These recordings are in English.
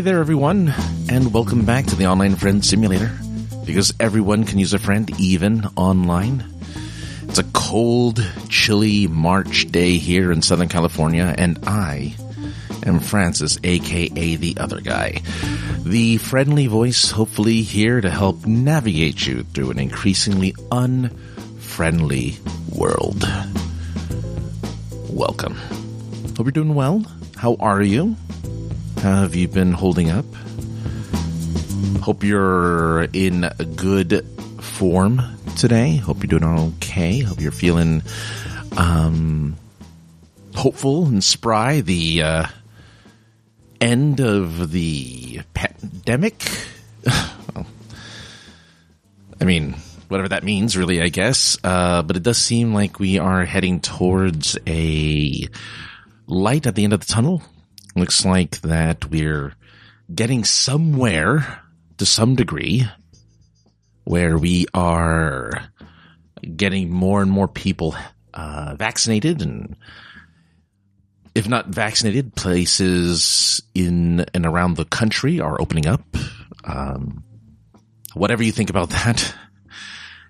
Hey there, everyone, and welcome back to the Online Friend Simulator. Because everyone can use a friend, even online. It's a cold, chilly March day here in Southern California, and I am Francis, aka the other guy. The friendly voice, hopefully here to help navigate you through an increasingly unfriendly world. Welcome. Hope you're doing well. How are you? Have you been holding up? Hope you're in good form today. Hope you're doing okay. Hope you're feeling um, hopeful and spry. The uh, end of the pandemic. well, I mean, whatever that means, really, I guess. Uh, but it does seem like we are heading towards a light at the end of the tunnel. Looks like that we're getting somewhere to some degree where we are getting more and more people uh, vaccinated and if not vaccinated, places in and around the country are opening up. Um, whatever you think about that,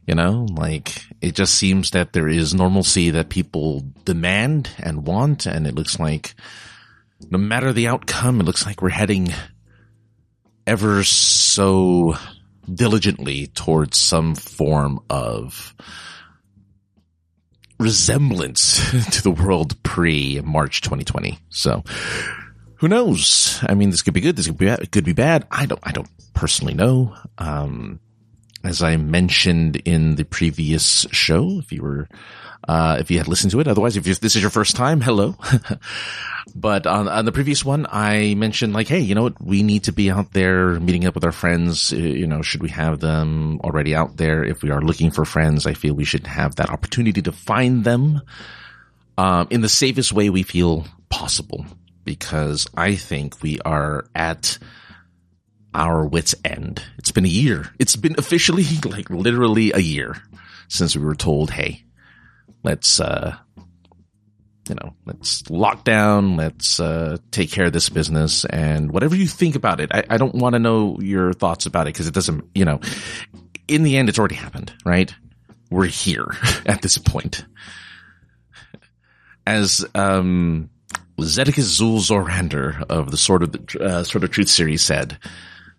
you know, like it just seems that there is normalcy that people demand and want. And it looks like no matter the outcome, it looks like we're heading ever so diligently towards some form of resemblance to the world pre March 2020. So who knows? I mean, this could be good. This could be bad. It could be bad. I don't, I don't personally know. Um, as I mentioned in the previous show, if you were, uh, if you had listened to it, otherwise, if this is your first time, hello. but on, on, the previous one, I mentioned like, hey, you know what? We need to be out there meeting up with our friends. Uh, you know, should we have them already out there? If we are looking for friends, I feel we should have that opportunity to find them, um, in the safest way we feel possible. Because I think we are at, our wits end. It's been a year. It's been officially like literally a year since we were told, Hey, let's, uh, you know, let's lock down. Let's, uh, take care of this business and whatever you think about it. I, I don't want to know your thoughts about it because it doesn't, you know, in the end, it's already happened, right? We're here at this point. As, um, Zul Zorander of the Sword of the uh, Sword of Truth series said,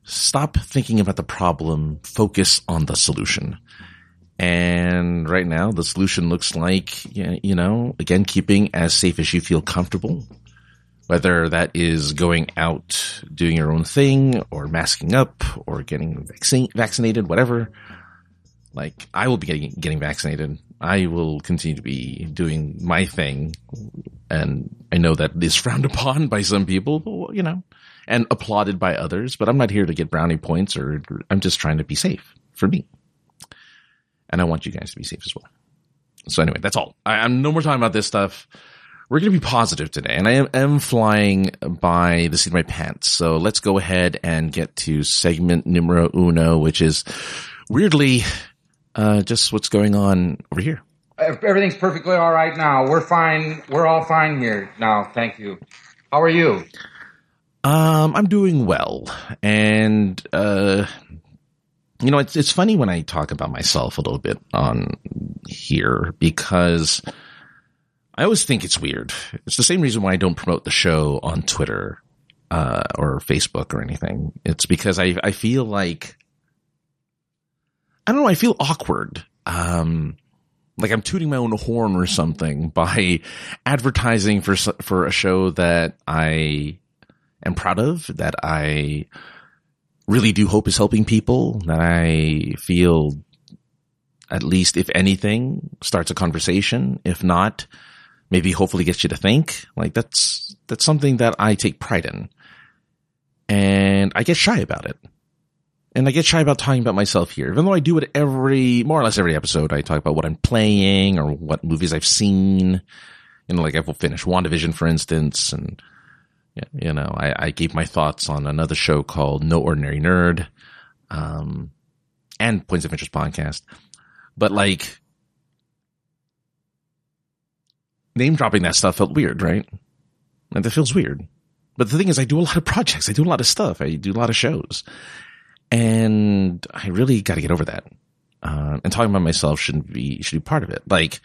stop thinking about the problem, focus on the solution. And right now, the solution looks like, you know, again, keeping as safe as you feel comfortable. Whether that is going out, doing your own thing, or masking up, or getting vaccinated, whatever. Like, I will be getting, getting vaccinated. I will continue to be doing my thing. And I know that is frowned upon by some people, but, you know, and applauded by others, but I'm not here to get brownie points or I'm just trying to be safe for me. And I want you guys to be safe as well. So anyway, that's all. I, am no more talking about this stuff. We're going to be positive today and I am, am flying by the seat of my pants. So let's go ahead and get to segment numero uno, which is weirdly, uh, just what's going on over here. Everything's perfectly all right now. We're fine. We're all fine here now. Thank you. How are you? Um, I'm doing well. And, uh, you know, it's, it's funny when I talk about myself a little bit on here because I always think it's weird. It's the same reason why I don't promote the show on Twitter, uh, or Facebook or anything. It's because I, I feel like, I don't know, I feel awkward. Um, like I'm tooting my own horn or something by advertising for, for a show that I am proud of, that I really do hope is helping people, that I feel at least, if anything, starts a conversation. If not, maybe hopefully gets you to think. Like that's, that's something that I take pride in. And I get shy about it. And I get shy about talking about myself here, even though I do it every, more or less every episode. I talk about what I'm playing or what movies I've seen. You know, like I will finish WandaVision, for instance, and you know, I, I gave my thoughts on another show called No Ordinary Nerd, um, and Points of Interest podcast. But like, name dropping that stuff felt weird, right? And that feels weird. But the thing is, I do a lot of projects. I do a lot of stuff. I do a lot of shows. And I really got to get over that. Uh, and talking about myself shouldn't be, should be part of it. Like,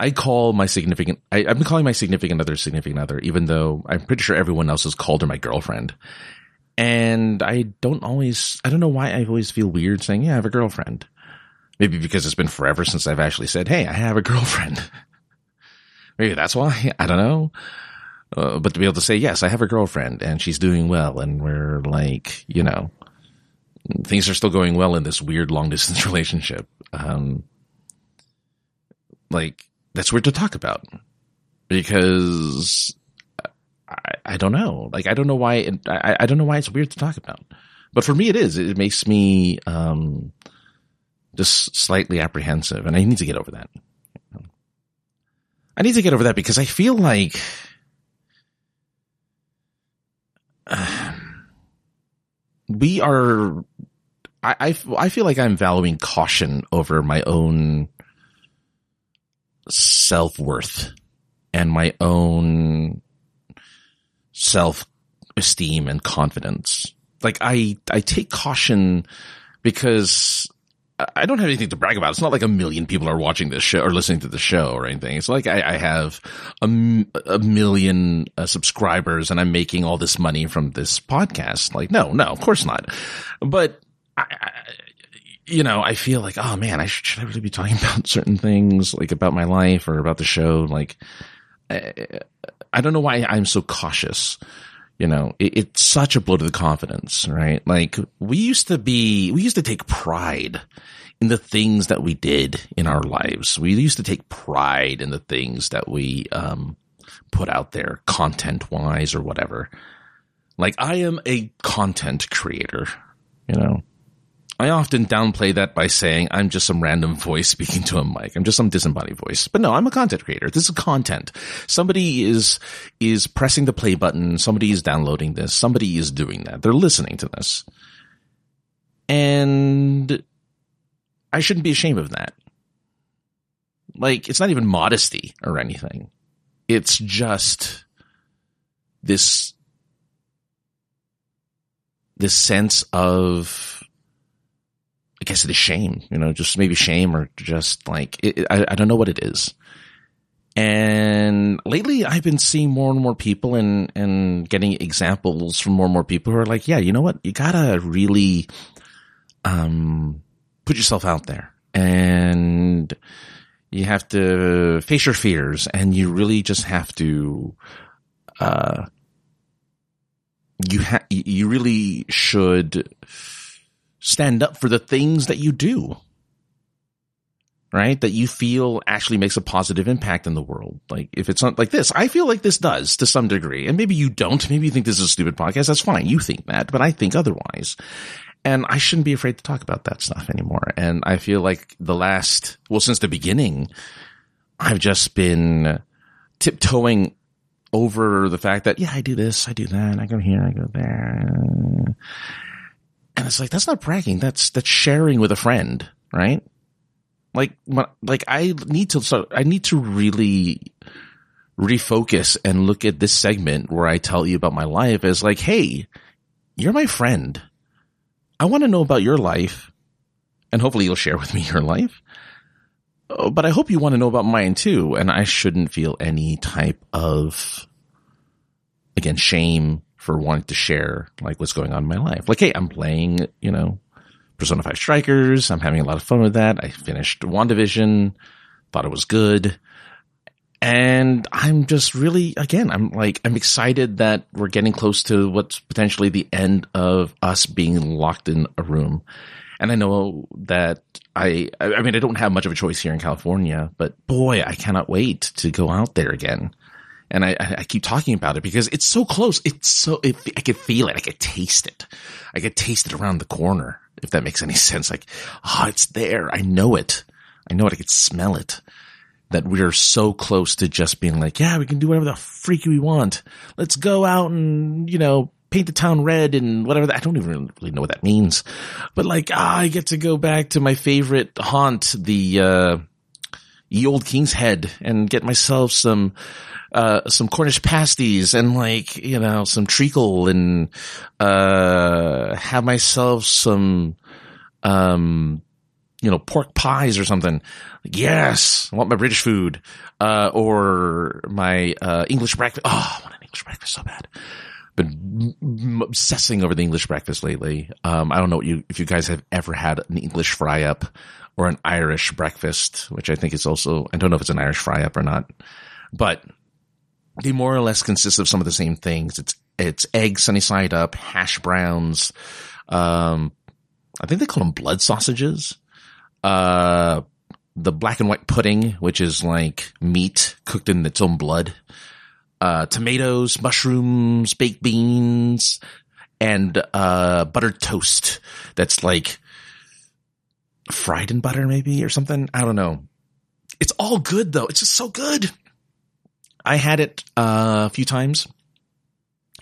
I call my significant, I, I've been calling my significant other significant other, even though I'm pretty sure everyone else has called her my girlfriend. And I don't always, I don't know why I always feel weird saying, yeah, I have a girlfriend. Maybe because it's been forever since I've actually said, hey, I have a girlfriend. Maybe that's why. I don't know. Uh, but to be able to say, yes, I have a girlfriend and she's doing well and we're like, you know, things are still going well in this weird long distance relationship. Um, like that's weird to talk about because I, I don't know. Like, I don't know why, it, I, I don't know why it's weird to talk about, but for me, it is. It makes me, um, just slightly apprehensive and I need to get over that. I need to get over that because I feel like, uh, we are, I, I, I feel like I'm valuing caution over my own self worth and my own self esteem and confidence. Like I, I take caution because I don't have anything to brag about. It's not like a million people are watching this show or listening to the show or anything. It's like I, I have a, a million uh, subscribers and I'm making all this money from this podcast. Like, no, no, of course not. But I, I you know, I feel like, oh man, I should, should I really be talking about certain things like about my life or about the show? Like, I, I don't know why I'm so cautious you know, it, it's such a blow to the confidence, right? Like we used to be, we used to take pride in the things that we did in our lives. We used to take pride in the things that we, um, put out there content wise or whatever. Like I am a content creator, you know, I often downplay that by saying I'm just some random voice speaking to a mic. I'm just some disembodied voice. But no, I'm a content creator. This is content. Somebody is, is pressing the play button. Somebody is downloading this. Somebody is doing that. They're listening to this. And I shouldn't be ashamed of that. Like, it's not even modesty or anything. It's just this, this sense of I guess it is shame, you know, just maybe shame or just like, it, I, I don't know what it is. And lately I've been seeing more and more people and, and getting examples from more and more people who are like, yeah, you know what? You gotta really, um, put yourself out there and you have to face your fears and you really just have to, uh, you ha- you really should, stand up for the things that you do. Right? That you feel actually makes a positive impact in the world. Like if it's not like this, I feel like this does to some degree. And maybe you don't. Maybe you think this is a stupid podcast. That's fine. You think that, but I think otherwise. And I shouldn't be afraid to talk about that stuff anymore. And I feel like the last, well, since the beginning, I've just been tiptoeing over the fact that, yeah, I do this, I do that, I go here, I go there. And it's like, that's not bragging. That's, that's sharing with a friend, right? Like, like I need to, so I need to really refocus and look at this segment where I tell you about my life as like, Hey, you're my friend. I want to know about your life and hopefully you'll share with me your life. Oh, but I hope you want to know about mine too. And I shouldn't feel any type of, again, shame for wanting to share like what's going on in my life. Like, hey, I'm playing, you know, Persona 5 Strikers. I'm having a lot of fun with that. I finished WandaVision, thought it was good. And I'm just really, again, I'm like, I'm excited that we're getting close to what's potentially the end of us being locked in a room. And I know that I, I mean, I don't have much of a choice here in California, but boy, I cannot wait to go out there again and I, I keep talking about it because it's so close. It's so, it, I could feel it. I could taste it. I could taste it around the corner. If that makes any sense. Like, oh, it's there. I know it. I know it. I could smell it. That we're so close to just being like, yeah, we can do whatever the freak we want. Let's go out and, you know, paint the town red and whatever that, I don't even really know what that means. But like, ah, I get to go back to my favorite haunt, the, uh, ye old King's Head and get myself some, uh, some Cornish pasties and like, you know, some treacle and, uh, have myself some, um, you know, pork pies or something. Yes, I want my British food, uh, or my, uh, English breakfast. Oh, I want an English breakfast so bad. Been obsessing over the English breakfast lately. Um, I don't know you, if you guys have ever had an English fry up or an Irish breakfast, which I think is also, I don't know if it's an Irish fry up or not, but they more or less consist of some of the same things. It's, it's eggs sunny side up, hash browns, um, I think they call them blood sausages. Uh, the black and white pudding, which is like meat cooked in its own blood. Uh, tomatoes, mushrooms, baked beans, and, uh, buttered toast. That's like fried in butter maybe or something. I don't know. It's all good though. It's just so good. I had it uh, a few times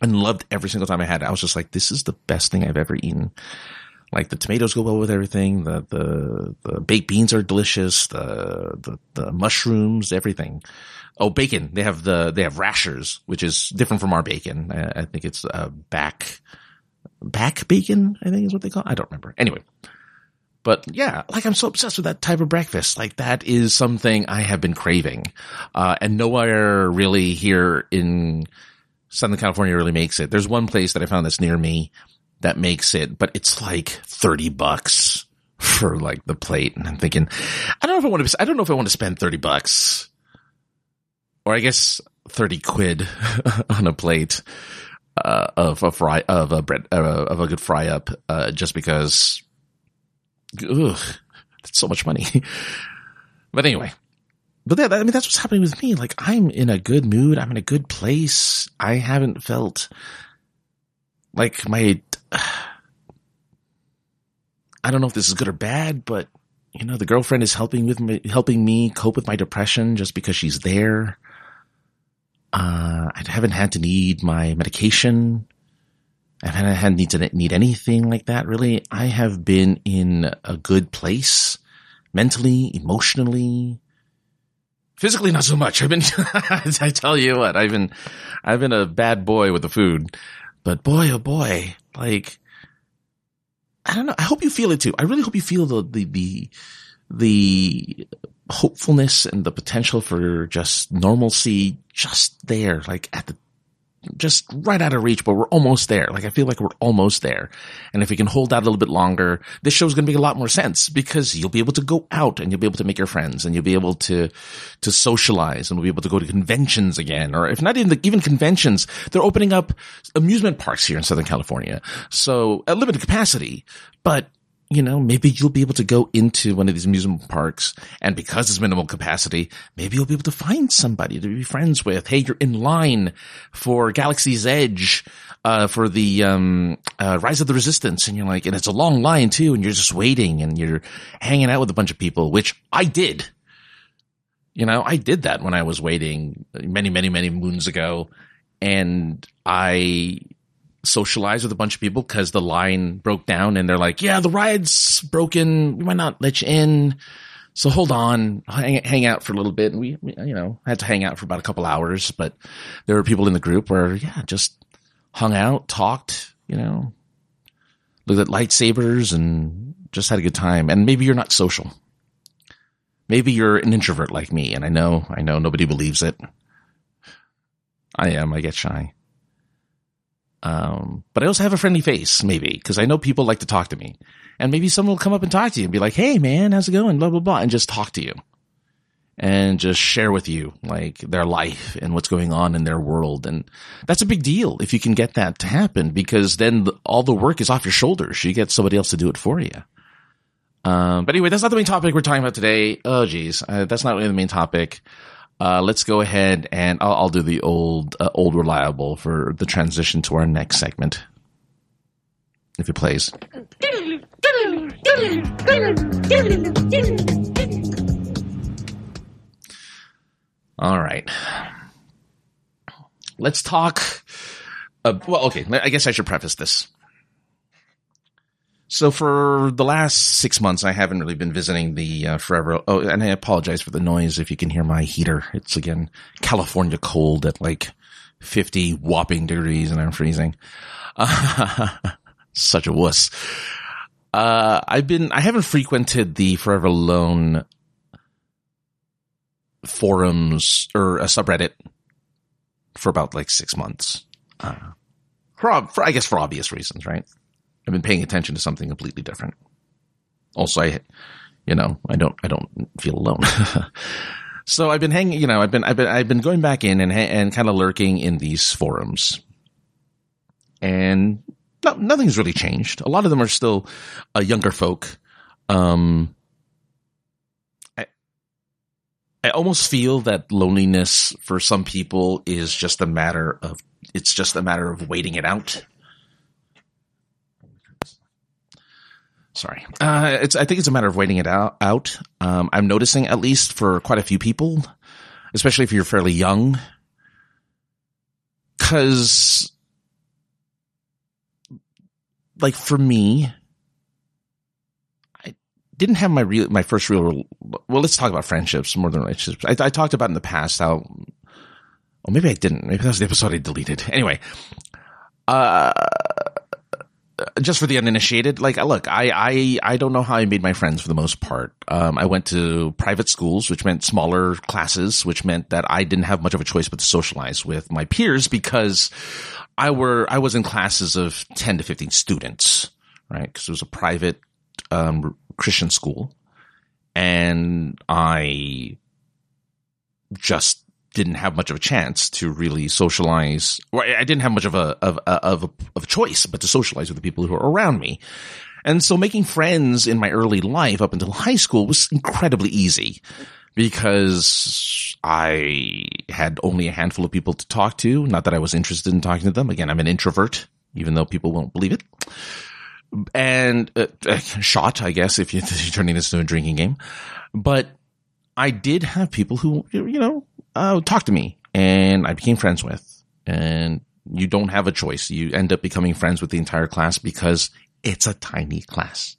and loved every single time I had it. I was just like, this is the best thing I've ever eaten. Like the tomatoes go well with everything. The, the, the baked beans are delicious. The, the, the mushrooms, everything. Oh, bacon. They have the, they have rashers, which is different from our bacon. I, I think it's, uh, back, back bacon, I think is what they call it. I don't remember. Anyway. But yeah, like I'm so obsessed with that type of breakfast. Like that is something I have been craving. Uh, and nowhere really here in Southern California really makes it. There's one place that I found that's near me that makes it, but it's like 30 bucks for like the plate. And I'm thinking, I don't know if I want to, I don't know if I want to spend 30 bucks or I guess 30 quid on a plate. Uh, of a fry, of a bread, uh, of a good fry up, uh, just because, ugh, that's so much money. but anyway, but yeah, I mean, that's what's happening with me. Like, I'm in a good mood. I'm in a good place. I haven't felt like my, I don't know if this is good or bad, but you know, the girlfriend is helping with me, helping me cope with my depression just because she's there. Uh, I haven't had to need my medication. I haven't had need to need anything like that. Really, I have been in a good place mentally, emotionally, physically, not so much. I've been, I tell you what, I've been, I've been a bad boy with the food, but boy, oh boy, like, I don't know. I hope you feel it too. I really hope you feel the, the, the, the hopefulness and the potential for just normalcy just there, like at the, just right out of reach, but we're almost there. Like I feel like we're almost there. And if we can hold out a little bit longer, this show's going to make a lot more sense because you'll be able to go out and you'll be able to make your friends and you'll be able to, to socialize and we'll be able to go to conventions again. Or if not even, the, even conventions, they're opening up amusement parks here in Southern California. So at limited capacity, but you know, maybe you'll be able to go into one of these amusement parks and because it's minimal capacity, maybe you'll be able to find somebody to be friends with. Hey, you're in line for Galaxy's Edge, uh, for the, um, uh, Rise of the Resistance. And you're like, and it's a long line too. And you're just waiting and you're hanging out with a bunch of people, which I did. You know, I did that when I was waiting many, many, many moons ago. And I socialize with a bunch of people because the line broke down and they're like, yeah, the ride's broken. We might not let you in. So hold on, hang, hang out for a little bit. And we, we, you know, had to hang out for about a couple hours, but there were people in the group where, yeah, just hung out, talked, you know, looked at lightsabers and just had a good time. And maybe you're not social. Maybe you're an introvert like me. And I know, I know nobody believes it. I am. I get shy. Um, but I also have a friendly face, maybe, because I know people like to talk to me. And maybe someone will come up and talk to you and be like, Hey man, how's it going? Blah, blah, blah. And just talk to you and just share with you like their life and what's going on in their world. And that's a big deal if you can get that to happen because then the, all the work is off your shoulders. You get somebody else to do it for you. Um, but anyway, that's not the main topic we're talking about today. Oh geez. Uh, that's not really the main topic. Uh, let's go ahead and I'll, I'll do the old, uh, old reliable for the transition to our next segment. If it plays. All right. Let's talk. Uh, well, okay. I guess I should preface this. So for the last six months, I haven't really been visiting the uh, Forever. Oh, and I apologize for the noise if you can hear my heater. It's again California cold at like fifty whopping degrees, and I'm freezing. Such a wuss. Uh, I've been, I haven't frequented the Forever Alone forums or a subreddit for about like six months. Uh, for, I guess for obvious reasons, right? I've been paying attention to something completely different. Also, I, you know, I don't, I don't feel alone. so I've been hanging, you know, I've been, I've been, I've been going back in and, and kind of lurking in these forums and no, nothing's really changed. A lot of them are still uh, younger folk. Um, I, I almost feel that loneliness for some people is just a matter of, it's just a matter of waiting it out. Sorry. Uh, it's, I think it's a matter of waiting it out. out. Um, I'm noticing at least for quite a few people, especially if you're fairly young, cause like for me, I didn't have my real, my first real, well, let's talk about friendships more than relationships. I, I talked about in the past how, oh, maybe I didn't. Maybe that was the episode I deleted. Anyway, uh, just for the uninitiated, like, look, I, I, I don't know how I made my friends for the most part. Um, I went to private schools, which meant smaller classes, which meant that I didn't have much of a choice but to socialize with my peers because I were, I was in classes of 10 to 15 students, right? Cause it was a private, um, Christian school and I just didn't have much of a chance to really socialize, I didn't have much of a of of a, of a choice, but to socialize with the people who are around me. And so making friends in my early life up until high school was incredibly easy because I had only a handful of people to talk to. Not that I was interested in talking to them. Again, I'm an introvert, even though people won't believe it. And uh, uh shot, I guess, if you're turning this into a drinking game. But I did have people who, you know, uh, talk to me and I became friends with. And you don't have a choice. You end up becoming friends with the entire class because it's a tiny class.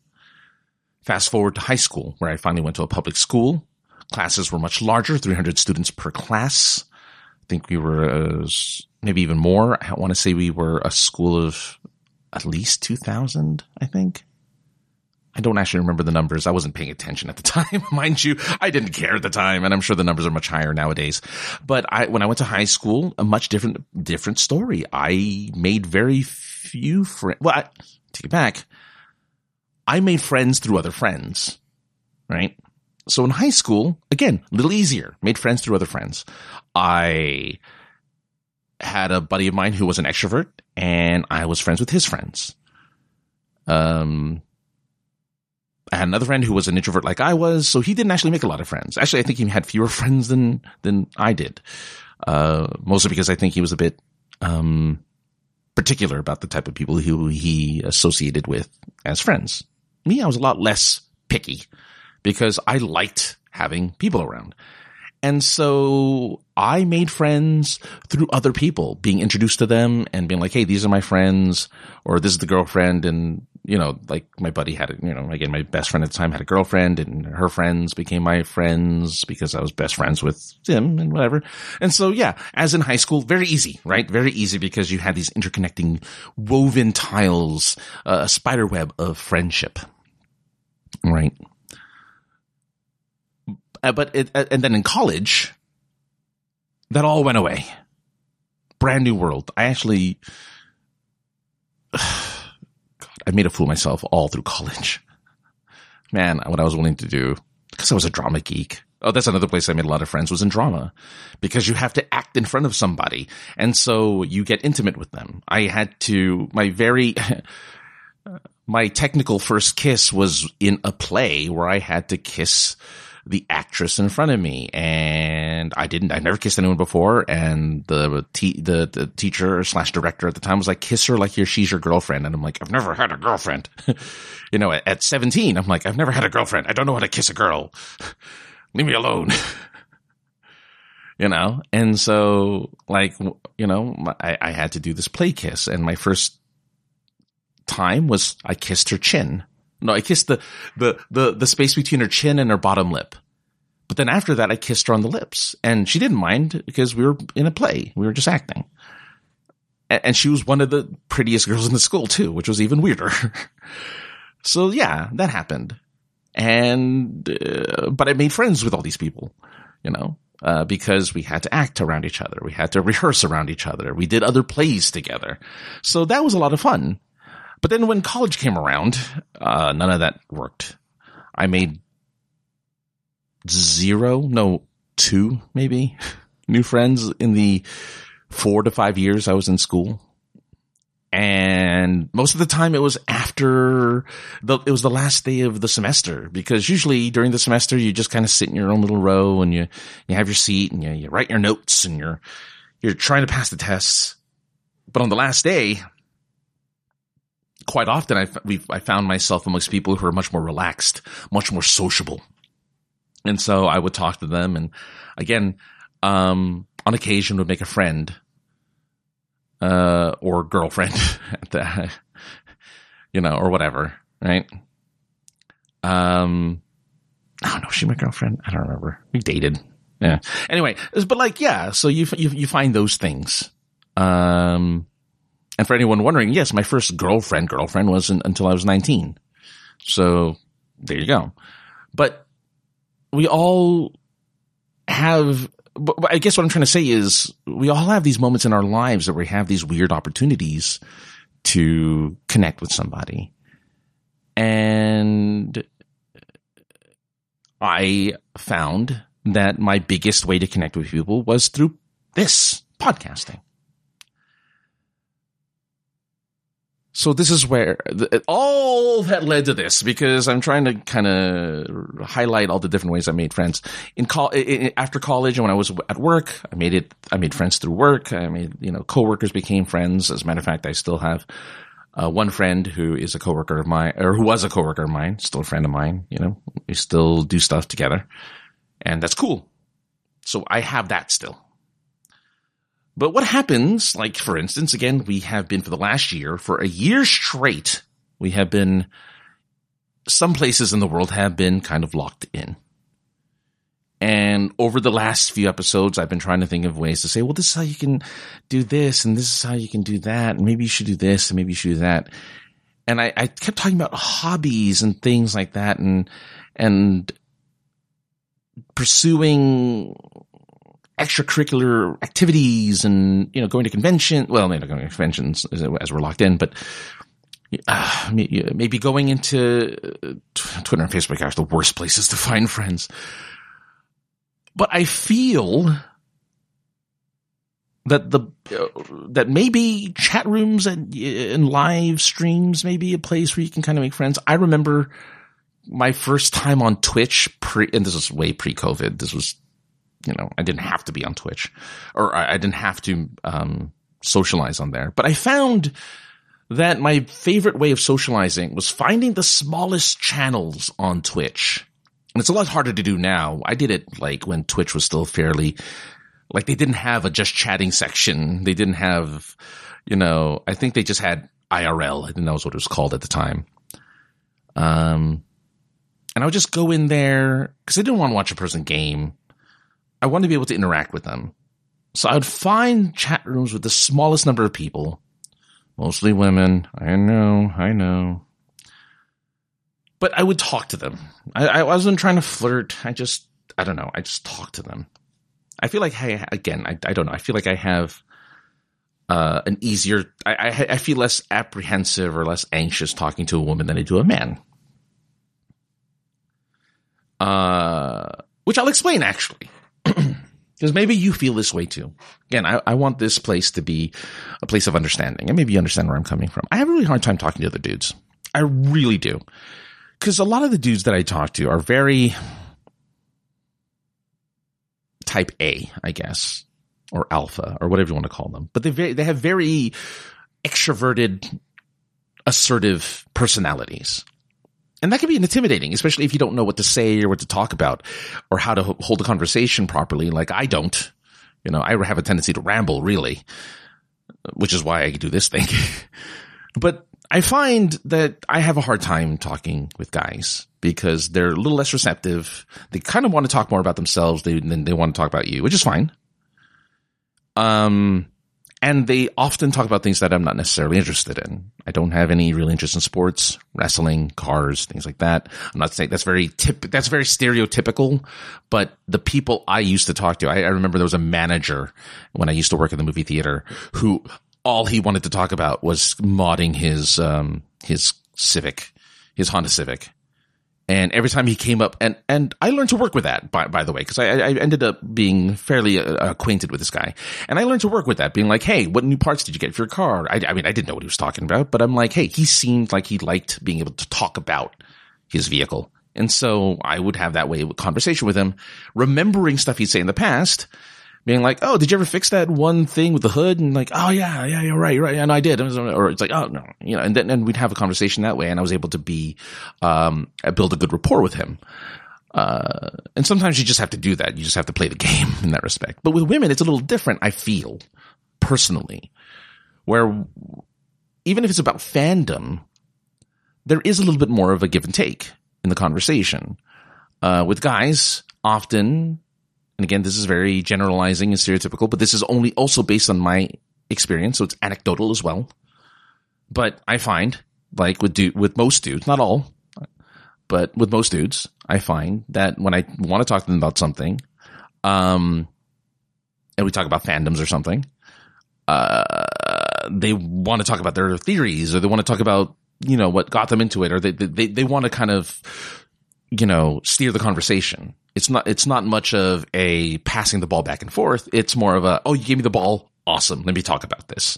Fast forward to high school where I finally went to a public school. Classes were much larger, 300 students per class. I think we were uh, maybe even more. I want to say we were a school of at least 2000, I think. I don't actually remember the numbers. I wasn't paying attention at the time, mind you. I didn't care at the time, and I'm sure the numbers are much higher nowadays. But I, when I went to high school, a much different, different story. I made very few friends. Well, I, take it back. I made friends through other friends, right? So in high school, again, a little easier. Made friends through other friends. I had a buddy of mine who was an extrovert, and I was friends with his friends. Um, I had another friend who was an introvert like I was, so he didn't actually make a lot of friends. Actually, I think he had fewer friends than than I did. Uh, mostly because I think he was a bit um, particular about the type of people who he associated with as friends. Me, I was a lot less picky because I liked having people around. And so I made friends through other people, being introduced to them and being like, Hey, these are my friends, or this is the girlfriend. And, you know, like my buddy had, you know, again, my best friend at the time had a girlfriend and her friends became my friends because I was best friends with them and whatever. And so, yeah, as in high school, very easy, right? Very easy because you had these interconnecting woven tiles, uh, a spider web of friendship, right? Uh, but it, uh, and then in college, that all went away. Brand new world. I actually, God, I made a fool of myself all through college. Man, what I was willing to do because I was a drama geek. Oh, that's another place I made a lot of friends was in drama because you have to act in front of somebody. And so you get intimate with them. I had to, my very, my technical first kiss was in a play where I had to kiss the actress in front of me and I didn't, I never kissed anyone before. And the, te- the, the teacher slash director at the time was like, kiss her like you're, she's your girlfriend. And I'm like, I've never had a girlfriend. you know, at, at 17, I'm like, I've never had a girlfriend. I don't know how to kiss a girl. Leave me alone. you know? And so like, you know, I, I had to do this play kiss and my first time was I kissed her chin. No, I kissed the, the, the, the space between her chin and her bottom lip. But then after that, I kissed her on the lips and she didn't mind because we were in a play. We were just acting. And she was one of the prettiest girls in the school too, which was even weirder. so yeah, that happened. And, uh, but I made friends with all these people, you know, uh, because we had to act around each other. We had to rehearse around each other. We did other plays together. So that was a lot of fun. But then when college came around, uh, none of that worked. I made zero, no, two maybe new friends in the four to five years I was in school. And most of the time it was after the, it was the last day of the semester because usually during the semester you just kind of sit in your own little row and you, you have your seat and you, you write your notes and you're, you're trying to pass the tests. But on the last day, quite often I, I found myself amongst people who are much more relaxed, much more sociable. And so I would talk to them and again, um, on occasion would make a friend, uh, or girlfriend the, you know, or whatever, right? Um, I don't know. She my girlfriend. I don't remember. We dated. Yeah. Anyway, but like, yeah. So you, you, you find those things. Um, and for anyone wondering, yes, my first girlfriend, girlfriend wasn't until I was 19. So there you go. But we all have, but I guess what I'm trying to say is we all have these moments in our lives that we have these weird opportunities to connect with somebody. And I found that my biggest way to connect with people was through this podcasting. So this is where the, all that led to this because I'm trying to kind of highlight all the different ways I made friends in after college and when I was at work. I made it. I made friends through work. I made you know coworkers became friends. As a matter of fact, I still have uh, one friend who is a coworker of mine or who was a coworker of mine, still a friend of mine. You know, we still do stuff together, and that's cool. So I have that still. But what happens, like for instance, again, we have been for the last year, for a year straight, we have been, some places in the world have been kind of locked in. And over the last few episodes, I've been trying to think of ways to say, well, this is how you can do this, and this is how you can do that, and maybe you should do this, and maybe you should do that. And I, I kept talking about hobbies and things like that, and and pursuing extracurricular activities and, you know, going to convention. Well, maybe not going to conventions as, we're locked in, but uh, maybe going into uh, Twitter and Facebook are the worst places to find friends. But I feel that the uh, that maybe chat rooms and, and live streams may be a place where you can kind of make friends. I remember my first time on Twitch pre, and this was way pre-COVID. This was you know, I didn't have to be on Twitch or I didn't have to, um, socialize on there, but I found that my favorite way of socializing was finding the smallest channels on Twitch. And it's a lot harder to do now. I did it like when Twitch was still fairly, like they didn't have a just chatting section. They didn't have, you know, I think they just had IRL. I think that was what it was called at the time. Um, and I would just go in there because I didn't want to watch a person game. I wanted to be able to interact with them. So I would find chat rooms with the smallest number of people, mostly women. I know, I know. But I would talk to them. I, I wasn't trying to flirt. I just, I don't know. I just talked to them. I feel like, hey, again, I, I don't know. I feel like I have uh, an easier, I, I, I feel less apprehensive or less anxious talking to a woman than I do a man. Uh, which I'll explain actually. Because maybe you feel this way too. Again, I, I, want this place to be a place of understanding. And maybe you understand where I'm coming from. I have a really hard time talking to other dudes. I really do. Because a lot of the dudes that I talk to are very type A, I guess, or alpha, or whatever you want to call them. But they very, they have very extroverted, assertive personalities. And that can be intimidating, especially if you don't know what to say or what to talk about or how to hold a conversation properly. Like I don't, you know, I have a tendency to ramble really, which is why I do this thing. but I find that I have a hard time talking with guys because they're a little less receptive. They kind of want to talk more about themselves than they want to talk about you, which is fine. Um, and they often talk about things that I'm not necessarily interested in. I don't have any real interest in sports, wrestling, cars, things like that. I'm not saying that's very tip, that's very stereotypical, but the people I used to talk to, I, I remember there was a manager when I used to work in the movie theater who all he wanted to talk about was modding his, um, his Civic, his Honda Civic. And every time he came up, and, and I learned to work with that, by, by the way, because I, I ended up being fairly uh, acquainted with this guy. And I learned to work with that, being like, hey, what new parts did you get for your car? I, I mean, I didn't know what he was talking about, but I'm like, hey, he seemed like he liked being able to talk about his vehicle. And so I would have that way of conversation with him, remembering stuff he'd say in the past being like, "Oh, did you ever fix that one thing with the hood?" And like, "Oh yeah, yeah, you're right, you're right, and I did." Or it's like, "Oh no," you know, and then and we'd have a conversation that way, and I was able to be um, build a good rapport with him. Uh, and sometimes you just have to do that. You just have to play the game in that respect. But with women, it's a little different. I feel personally, where even if it's about fandom, there is a little bit more of a give and take in the conversation. Uh, with guys, often and again, this is very generalizing and stereotypical, but this is only also based on my experience. So it's anecdotal as well. But I find like with du- with most dudes, not all, but with most dudes, I find that when I want to talk to them about something, um, and we talk about fandoms or something, uh, they want to talk about their theories or they want to talk about, you know, what got them into it or they, they, they want to kind of, you know, steer the conversation it's not it's not much of a passing the ball back and forth. It's more of a oh you gave me the ball, awesome. Let me talk about this.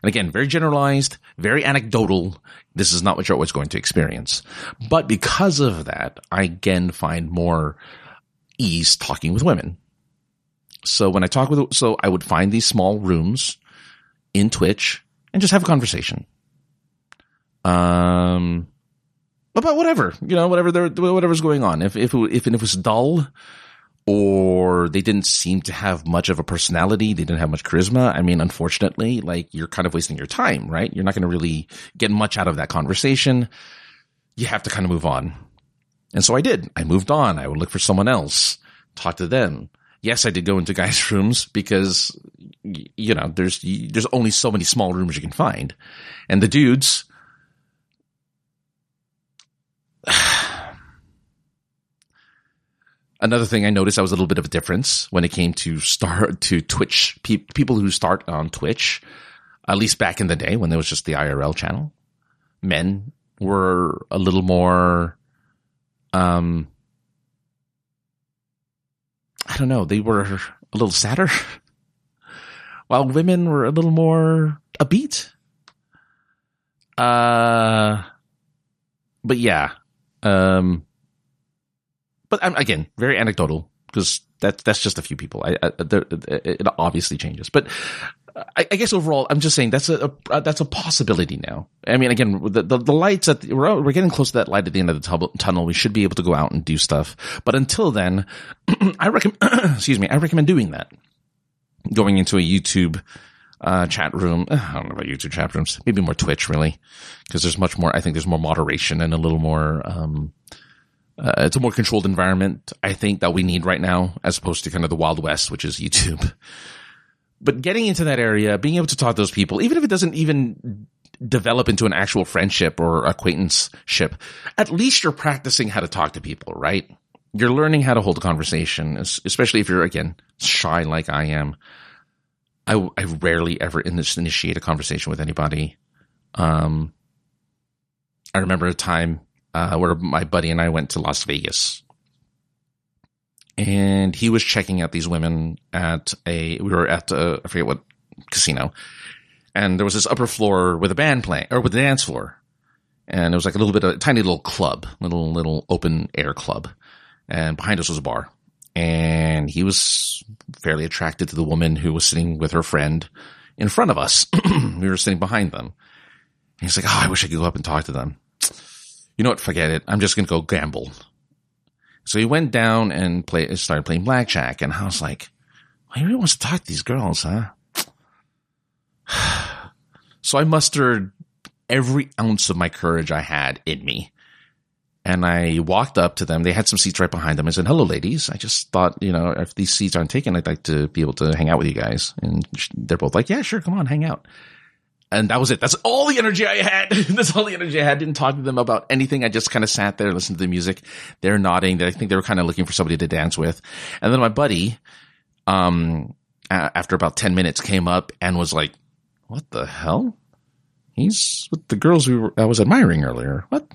And again, very generalized, very anecdotal. This is not what you're always going to experience. But because of that, I again find more ease talking with women. So when I talk with, so I would find these small rooms in Twitch and just have a conversation. Um, about whatever, you know, whatever there, whatever's going on. If, if, if, if it was dull or they didn't seem to have much of a personality, they didn't have much charisma. I mean, unfortunately, like you're kind of wasting your time, right? You're not going to really get much out of that conversation. You have to kind of move on. And so I did. I moved on. I would look for someone else, talk to them. Yes, I did go into guys' rooms because, you know, there's, there's only so many small rooms you can find. And the dudes, Another thing I noticed, I was a little bit of a difference when it came to start to Twitch pe- people who start on Twitch, at least back in the day when there was just the IRL channel. Men were a little more, um, I don't know, they were a little sadder, while women were a little more upbeat. Uh, but yeah, um, but um, again, very anecdotal because that that's just a few people. I, I it obviously changes, but I, I, guess overall, I'm just saying that's a, a, that's a possibility now. I mean, again, the the, the lights at the, we're we're getting close to that light at the end of the tunnel. We should be able to go out and do stuff, but until then, I recommend excuse me, I recommend doing that. Going into a YouTube uh, chat room. I don't know about YouTube chat rooms. Maybe more Twitch, really, because there's much more. I think there's more moderation and a little more. Um, uh, it's a more controlled environment. I think that we need right now, as opposed to kind of the Wild West, which is YouTube. But getting into that area, being able to talk to those people, even if it doesn't even develop into an actual friendship or acquaintanceship, at least you're practicing how to talk to people, right? You're learning how to hold a conversation, especially if you're again shy like I am. I, I rarely ever initiate a conversation with anybody. Um, I remember a time uh, where my buddy and I went to Las Vegas, and he was checking out these women at a. We were at a, I forget what casino, and there was this upper floor with a band playing or with a dance floor, and it was like a little bit of a tiny little club, little little open air club, and behind us was a bar and he was fairly attracted to the woman who was sitting with her friend in front of us. we were sitting behind them. And he's like, Oh, I wish I could go up and talk to them. You know what? Forget it. I'm just going to go gamble. So he went down and play, started playing blackjack. And I was like, well, he really wants to talk to these girls, huh? so I mustered every ounce of my courage I had in me. And I walked up to them. They had some seats right behind them. I said, hello, ladies. I just thought, you know, if these seats aren't taken, I'd like to be able to hang out with you guys. And they're both like, yeah, sure. Come on, hang out. And that was it. That's all the energy I had. That's all the energy I had. Didn't talk to them about anything. I just kind of sat there, listened to the music. They're nodding. I think they were kind of looking for somebody to dance with. And then my buddy, um, after about 10 minutes came up and was like, what the hell? He's with the girls we were, I was admiring earlier. What?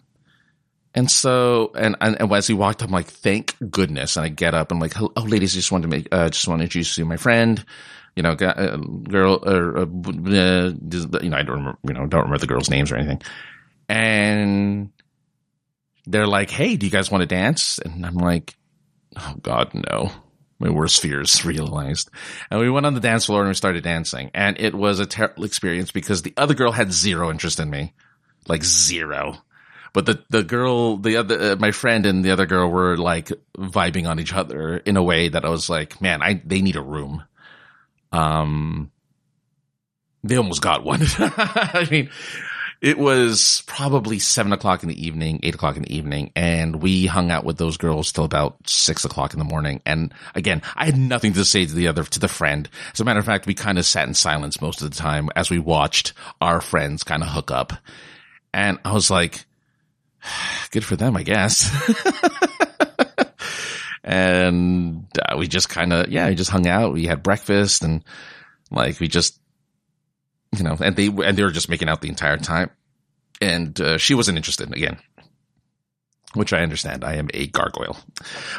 And so, and, and, and as he walked, I'm like, thank goodness. And I get up. I'm like, oh, ladies, I just wanted to make, uh, just want to introduce you to my friend you know, uh, girl, or, uh, you know, I don't remember, you know, don't remember the girls' names or anything. And they're like, Hey, do you guys want to dance? And I'm like, Oh God, no. My worst fears realized. And we went on the dance floor and we started dancing. And it was a terrible experience because the other girl had zero interest in me. Like zero. But the, the girl, the other, uh, my friend and the other girl were like vibing on each other in a way that I was like, man, I, they need a room. Um, they almost got one. I mean, it was probably seven o'clock in the evening, eight o'clock in the evening, and we hung out with those girls till about six o'clock in the morning. And again, I had nothing to say to the other, to the friend. As a matter of fact, we kind of sat in silence most of the time as we watched our friends kind of hook up. And I was like, good for them, I guess. and uh, we just kind of yeah we just hung out. We had breakfast and like we just you know and they and they were just making out the entire time. And uh, she wasn't interested again which i understand. I am a gargoyle.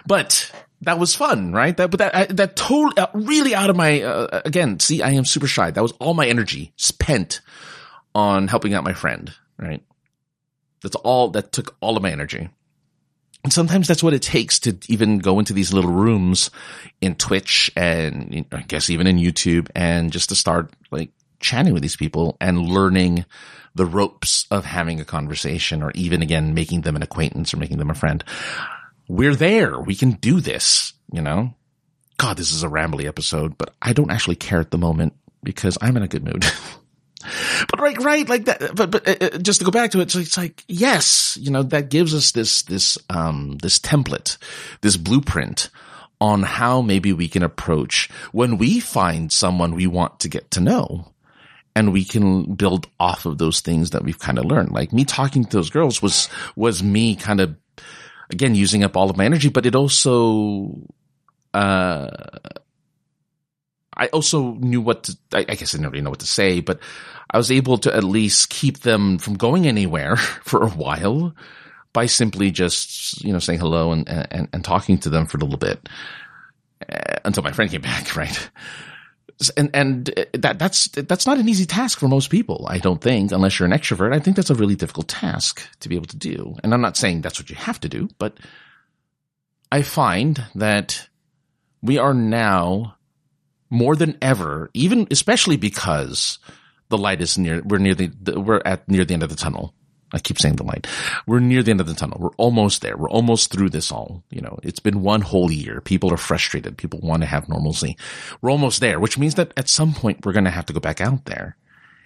But that was fun right? That but that that totally uh, really out of my uh, again see i am super shy. That was all my energy spent on helping out my friend right that's all that took all of my energy and sometimes that's what it takes to even go into these little rooms in Twitch and I guess even in YouTube and just to start like chatting with these people and learning the ropes of having a conversation or even again, making them an acquaintance or making them a friend. We're there. We can do this, you know? God, this is a rambly episode, but I don't actually care at the moment because I'm in a good mood. But right, right, like that. But but uh, uh, just to go back to it, it's like yes, you know that gives us this this um this template, this blueprint on how maybe we can approach when we find someone we want to get to know, and we can build off of those things that we've kind of learned. Like me talking to those girls was was me kind of again using up all of my energy, but it also uh I also knew what to, I, guess I didn't really know what to say, but I was able to at least keep them from going anywhere for a while by simply just, you know, saying hello and, and, and talking to them for a little bit uh, until my friend came back, right? And, and that, that's, that's not an easy task for most people, I don't think, unless you're an extrovert. I think that's a really difficult task to be able to do. And I'm not saying that's what you have to do, but I find that we are now more than ever, even especially because the light is near, we're near the, we're at near the end of the tunnel. I keep saying the light. We're near the end of the tunnel. We're almost there. We're almost through this all. You know, it's been one whole year. People are frustrated. People want to have normalcy. We're almost there, which means that at some point we're going to have to go back out there.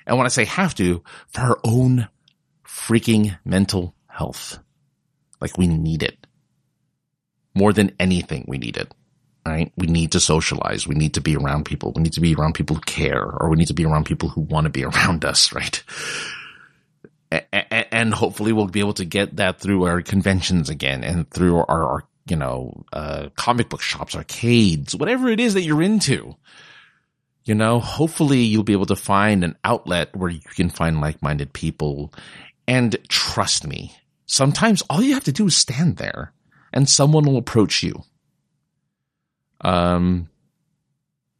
And when I say have to, for our own freaking mental health, like we need it more than anything. We need it right? We need to socialize. We need to be around people. We need to be around people who care, or we need to be around people who want to be around us, right? And hopefully we'll be able to get that through our conventions again and through our, our you know, uh, comic book shops, arcades, whatever it is that you're into. You know, hopefully you'll be able to find an outlet where you can find like-minded people. And trust me, sometimes all you have to do is stand there and someone will approach you um,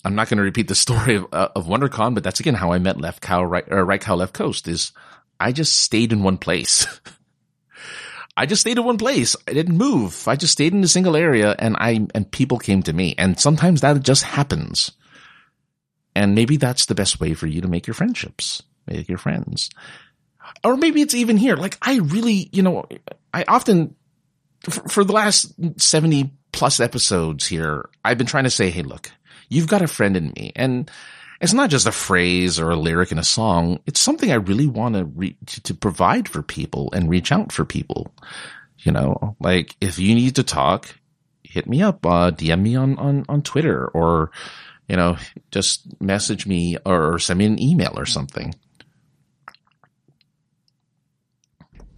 I'm not going to repeat the story of, uh, of WonderCon, but that's again how I met Left Cow, Right, uh, right Cow, Left Coast is I just stayed in one place. I just stayed in one place. I didn't move. I just stayed in a single area and I, and people came to me. And sometimes that just happens. And maybe that's the best way for you to make your friendships, make your friends. Or maybe it's even here. Like I really, you know, I often, for, for the last 70 plus episodes here, I've been trying to say, Hey, look, you've got a friend in me. And, it's not just a phrase or a lyric in a song. It's something I really want to re- to provide for people and reach out for people. You know, like if you need to talk, hit me up, uh, DM me on, on, on Twitter or, you know, just message me or send me an email or something.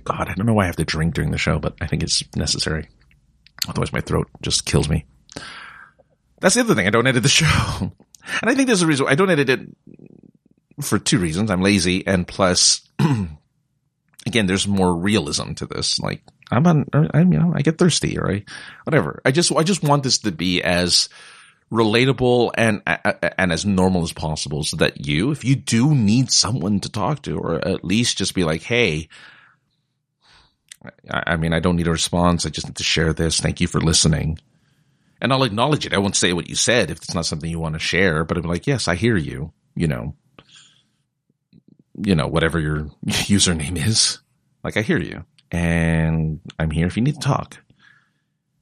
God, I don't know why I have to drink during the show, but I think it's necessary. Otherwise my throat just kills me. That's the other thing. I don't edit the show. And I think there's a reason I don't edit it for two reasons. I'm lazy and plus, again, there's more realism to this. Like I'm on, I'm, you know, I get thirsty or I, whatever. I just, I just want this to be as relatable and, and as normal as possible so that you, if you do need someone to talk to or at least just be like, Hey, I mean, I don't need a response. I just need to share this. Thank you for listening and I'll acknowledge it. I won't say what you said if it's not something you want to share, but I'm like, yes, I hear you, you know, you know, whatever your username is. Like, I hear you and I'm here if you need to talk.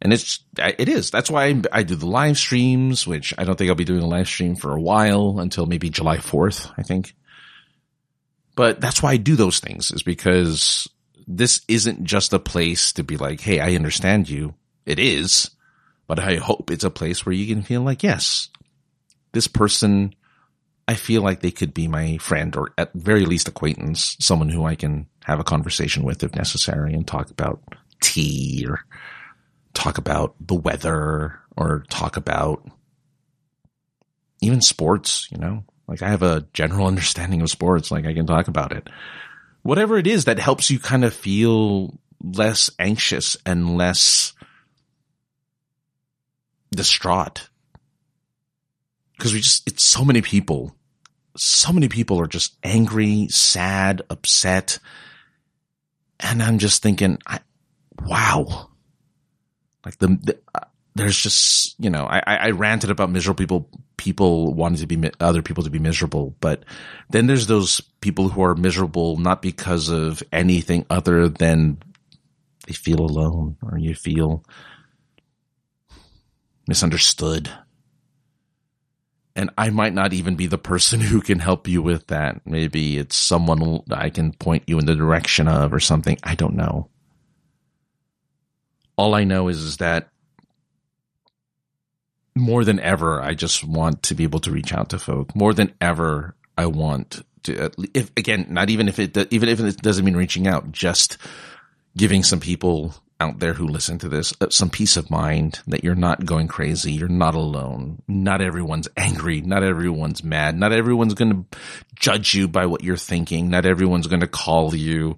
And it's, it is. That's why I, I do the live streams, which I don't think I'll be doing a live stream for a while until maybe July 4th, I think. But that's why I do those things is because this isn't just a place to be like, Hey, I understand you. It is but I hope it's a place where you can feel like, yes, this person, I feel like they could be my friend or at very least acquaintance, someone who I can have a conversation with if necessary and talk about tea or talk about the weather or talk about even sports, you know, like I have a general understanding of sports. Like I can talk about it. Whatever it is that helps you kind of feel less anxious and less distraught because we just, it's so many people. So many people are just angry, sad, upset. And I'm just thinking, I, wow. Like the, the there's just, you know, I, I ranted about miserable people, people wanting to be, other people to be miserable. But then there's those people who are miserable not because of anything other than they feel alone or you feel misunderstood. And I might not even be the person who can help you with that. Maybe it's someone I can point you in the direction of or something. I don't know. All I know is, is that more than ever, I just want to be able to reach out to folk. More than ever, I want to, if, again, not even if it, even if it doesn't mean reaching out, just giving some people out there who listen to this uh, some peace of mind that you're not going crazy. You're not alone. Not everyone's angry. Not everyone's mad. Not everyone's going to judge you by what you're thinking. Not everyone's going to call you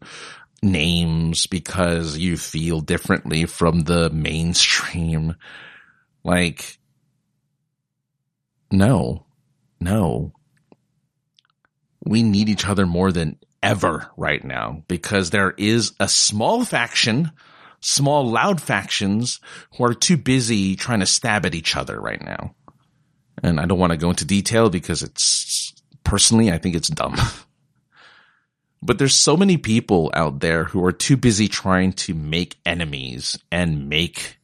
names because you feel differently from the mainstream. Like, no, no. We need each other more than ever right now because there is a small faction small, loud factions who are too busy trying to stab at each other right now. And I don't want to go into detail because it's personally, I think it's dumb. but there's so many people out there who are too busy trying to make enemies and make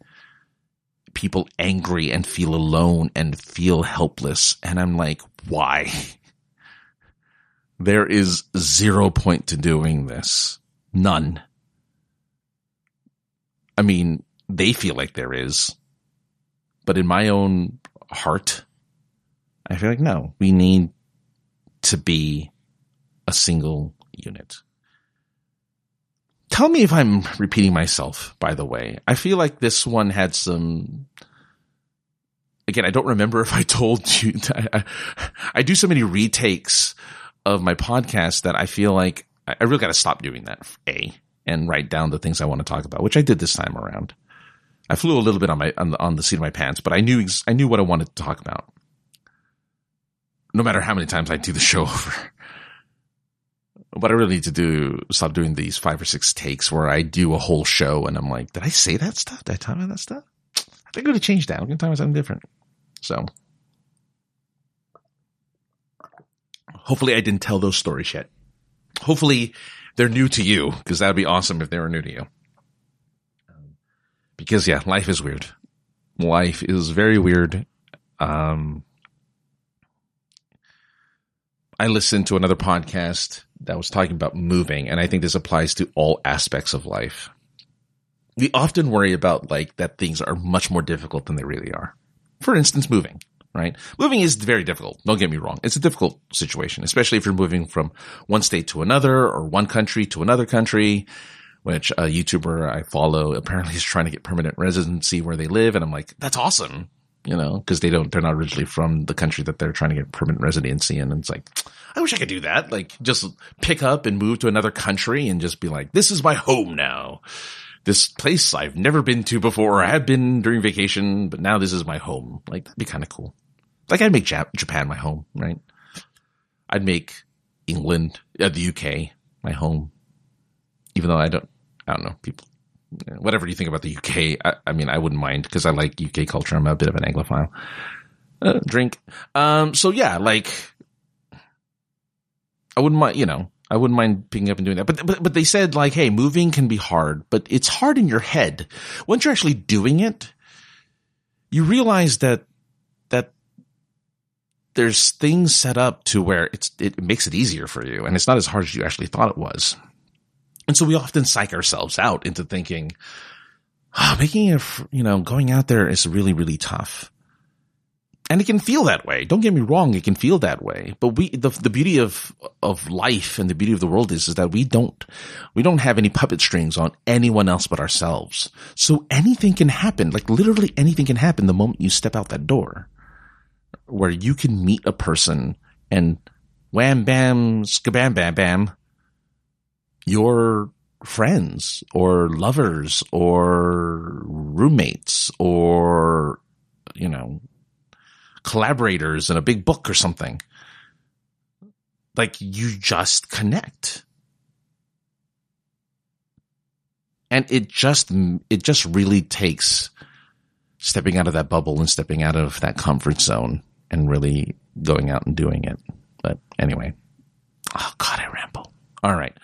people angry and feel alone and feel helpless. And I'm like, why? There is zero point to doing this. None. I mean, they feel like there is, but in my own heart, I feel like no, we need to be a single unit. Tell me if I'm repeating myself, by the way. I feel like this one had some, again, I don't remember if I told you, I, I do so many retakes of my podcast that I feel like I really got to stop doing that. A, and write down the things I want to talk about, which I did this time around. I flew a little bit on my on the, on the seat of my pants, but I knew I knew what I wanted to talk about. No matter how many times I do the show over. But I really need to do stop doing these five or six takes where I do a whole show and I'm like, did I say that stuff? Did I about that stuff? I think I'm gonna change that. I'm gonna about something different. So hopefully I didn't tell those stories yet. Hopefully they're new to you because that'd be awesome if they were new to you. Because yeah, life is weird. Life is very weird. Um, I listened to another podcast that was talking about moving, and I think this applies to all aspects of life. We often worry about like that things are much more difficult than they really are. For instance, moving, right? Moving is very difficult. Don't get me wrong. It's a difficult situation, especially if you're moving from one state to another or one country to another country, which a YouTuber I follow apparently is trying to get permanent residency where they live. And I'm like, that's awesome you know, because they don't, they're not originally from the country that they're trying to get permanent residency in. And it's like, I wish I could do that. Like just pick up and move to another country and just be like, this is my home now. This place I've never been to before. I have been during vacation, but now this is my home. Like that'd be kind of cool. Like I'd make Jap- Japan my home, right? I'd make England, uh, the UK my home. Even though I don't, I don't know, people whatever you think about the UK, I, I mean, I wouldn't mind because I like UK culture. I'm a bit of an Anglophile. Uh, drink. Um, so yeah, like, I wouldn't mind, you know, I wouldn't mind picking up and doing that. But, but, but they said like, hey, moving can be hard, but it's hard in your head. Once you're actually doing it, you realize that, that there's things set up to where it's, it makes it easier for you and it's not as hard as you actually thought it was. And so we often psych ourselves out into thinking, oh, making it, you know, going out there is really, really tough. And it can feel that way. Don't get me wrong. It can feel that way. But we, the, the beauty of, of life and the beauty of the world is, is that we don't, we don't have any puppet strings on anyone else but ourselves. So anything can happen. Like literally anything can happen the moment you step out that door where you can meet a person and wham, bam, skabam, bam, bam your friends or lovers or roommates or, you know, collaborators in a big book or something. Like you just connect. And it just, it just really takes stepping out of that bubble and stepping out of that comfort zone and really going out and doing it. But anyway, oh God, I ramble. All right.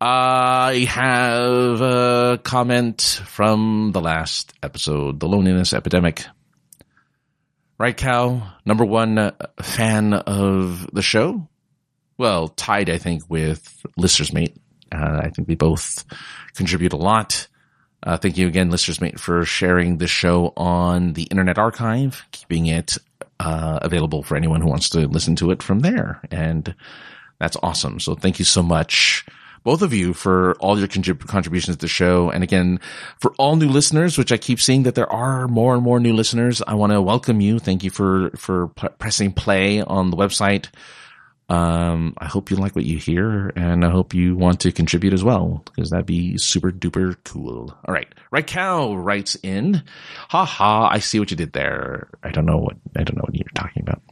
I have a comment from the last episode, the loneliness epidemic. Right, Cow, number one fan of the show. Well, tied, I think, with Lister's Mate. Uh, I think we both contribute a lot. Uh, thank you again, Lister's Mate, for sharing the show on the Internet Archive, keeping it uh, available for anyone who wants to listen to it from there. And that's awesome. So thank you so much both of you for all your contrib- contributions to the show. And again, for all new listeners, which I keep seeing that there are more and more new listeners, I want to welcome you. Thank you for, for p- pressing play on the website. Um, I hope you like what you hear and I hope you want to contribute as well because that'd be super duper cool. All right. Right cow writes in, ha ha. I see what you did there. I don't know what, I don't know what you're talking about.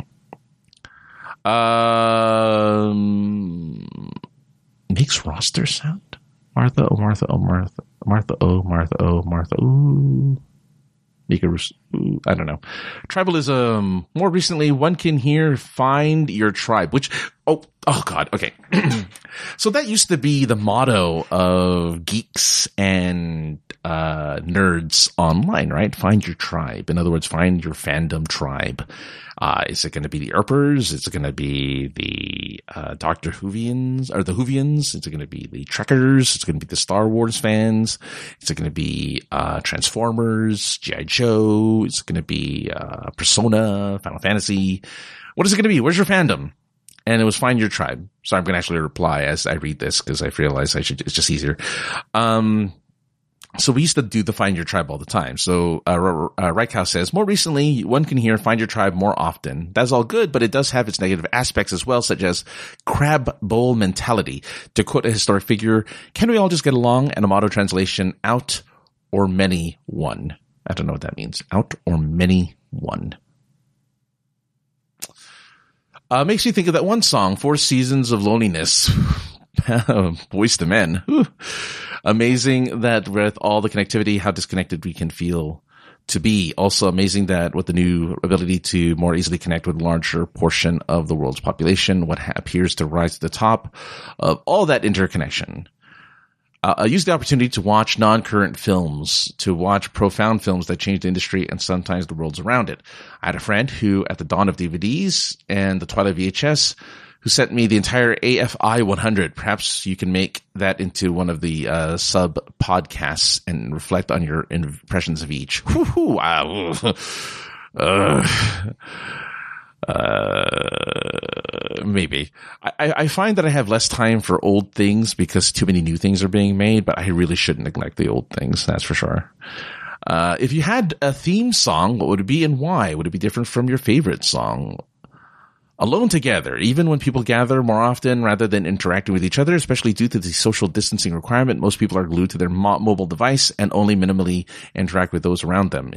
Um, makes roster sound? Martha, oh Martha, oh Martha, Martha, oh Martha, oh Martha, ooh. Mika, I don't know. Tribalism. More recently, one can hear find your tribe, which, oh, oh God, okay. so that used to be the motto of geeks and uh, nerds online, right? Find your tribe. In other words, find your fandom tribe. Uh, is it going to be the Earpers? Is it going to be the uh, Doctor Whovians or the Whovians? Is it going to be the Trekkers? Is it going to be the Star Wars fans? Is it going to be uh, Transformers, GI Joe? Is it going to be uh, Persona, Final Fantasy? What is it going to be? Where's your fandom? And it was find your tribe. So I'm going to actually reply as I read this because I realize I should. It's just easier. Um, so we used to do the find your tribe all the time. So, uh, uh, says, more recently, one can hear find your tribe more often. That's all good, but it does have its negative aspects as well, such as crab bowl mentality. To quote a historic figure, can we all just get along? And a motto translation, out or many one. I don't know what that means. Out or many one. Uh, makes me think of that one song, Four Seasons of Loneliness. Boyz II Men. amazing that with all the connectivity, how disconnected we can feel to be. Also amazing that with the new ability to more easily connect with a larger portion of the world's population, what ha- appears to rise to the top of all that interconnection. Uh, I use the opportunity to watch non-current films, to watch profound films that change the industry and sometimes the worlds around it. I had a friend who, at the dawn of DVDs and the twilight VHS, who sent me the entire AFI 100. Perhaps you can make that into one of the uh, sub podcasts and reflect on your impressions of each. Woo-hoo. Uh, uh, maybe. I, I find that I have less time for old things because too many new things are being made, but I really shouldn't neglect the old things. That's for sure. Uh, if you had a theme song, what would it be and why? Would it be different from your favorite song? Alone together, even when people gather more often rather than interacting with each other, especially due to the social distancing requirement. Most people are glued to their mo- mobile device and only minimally interact with those around them.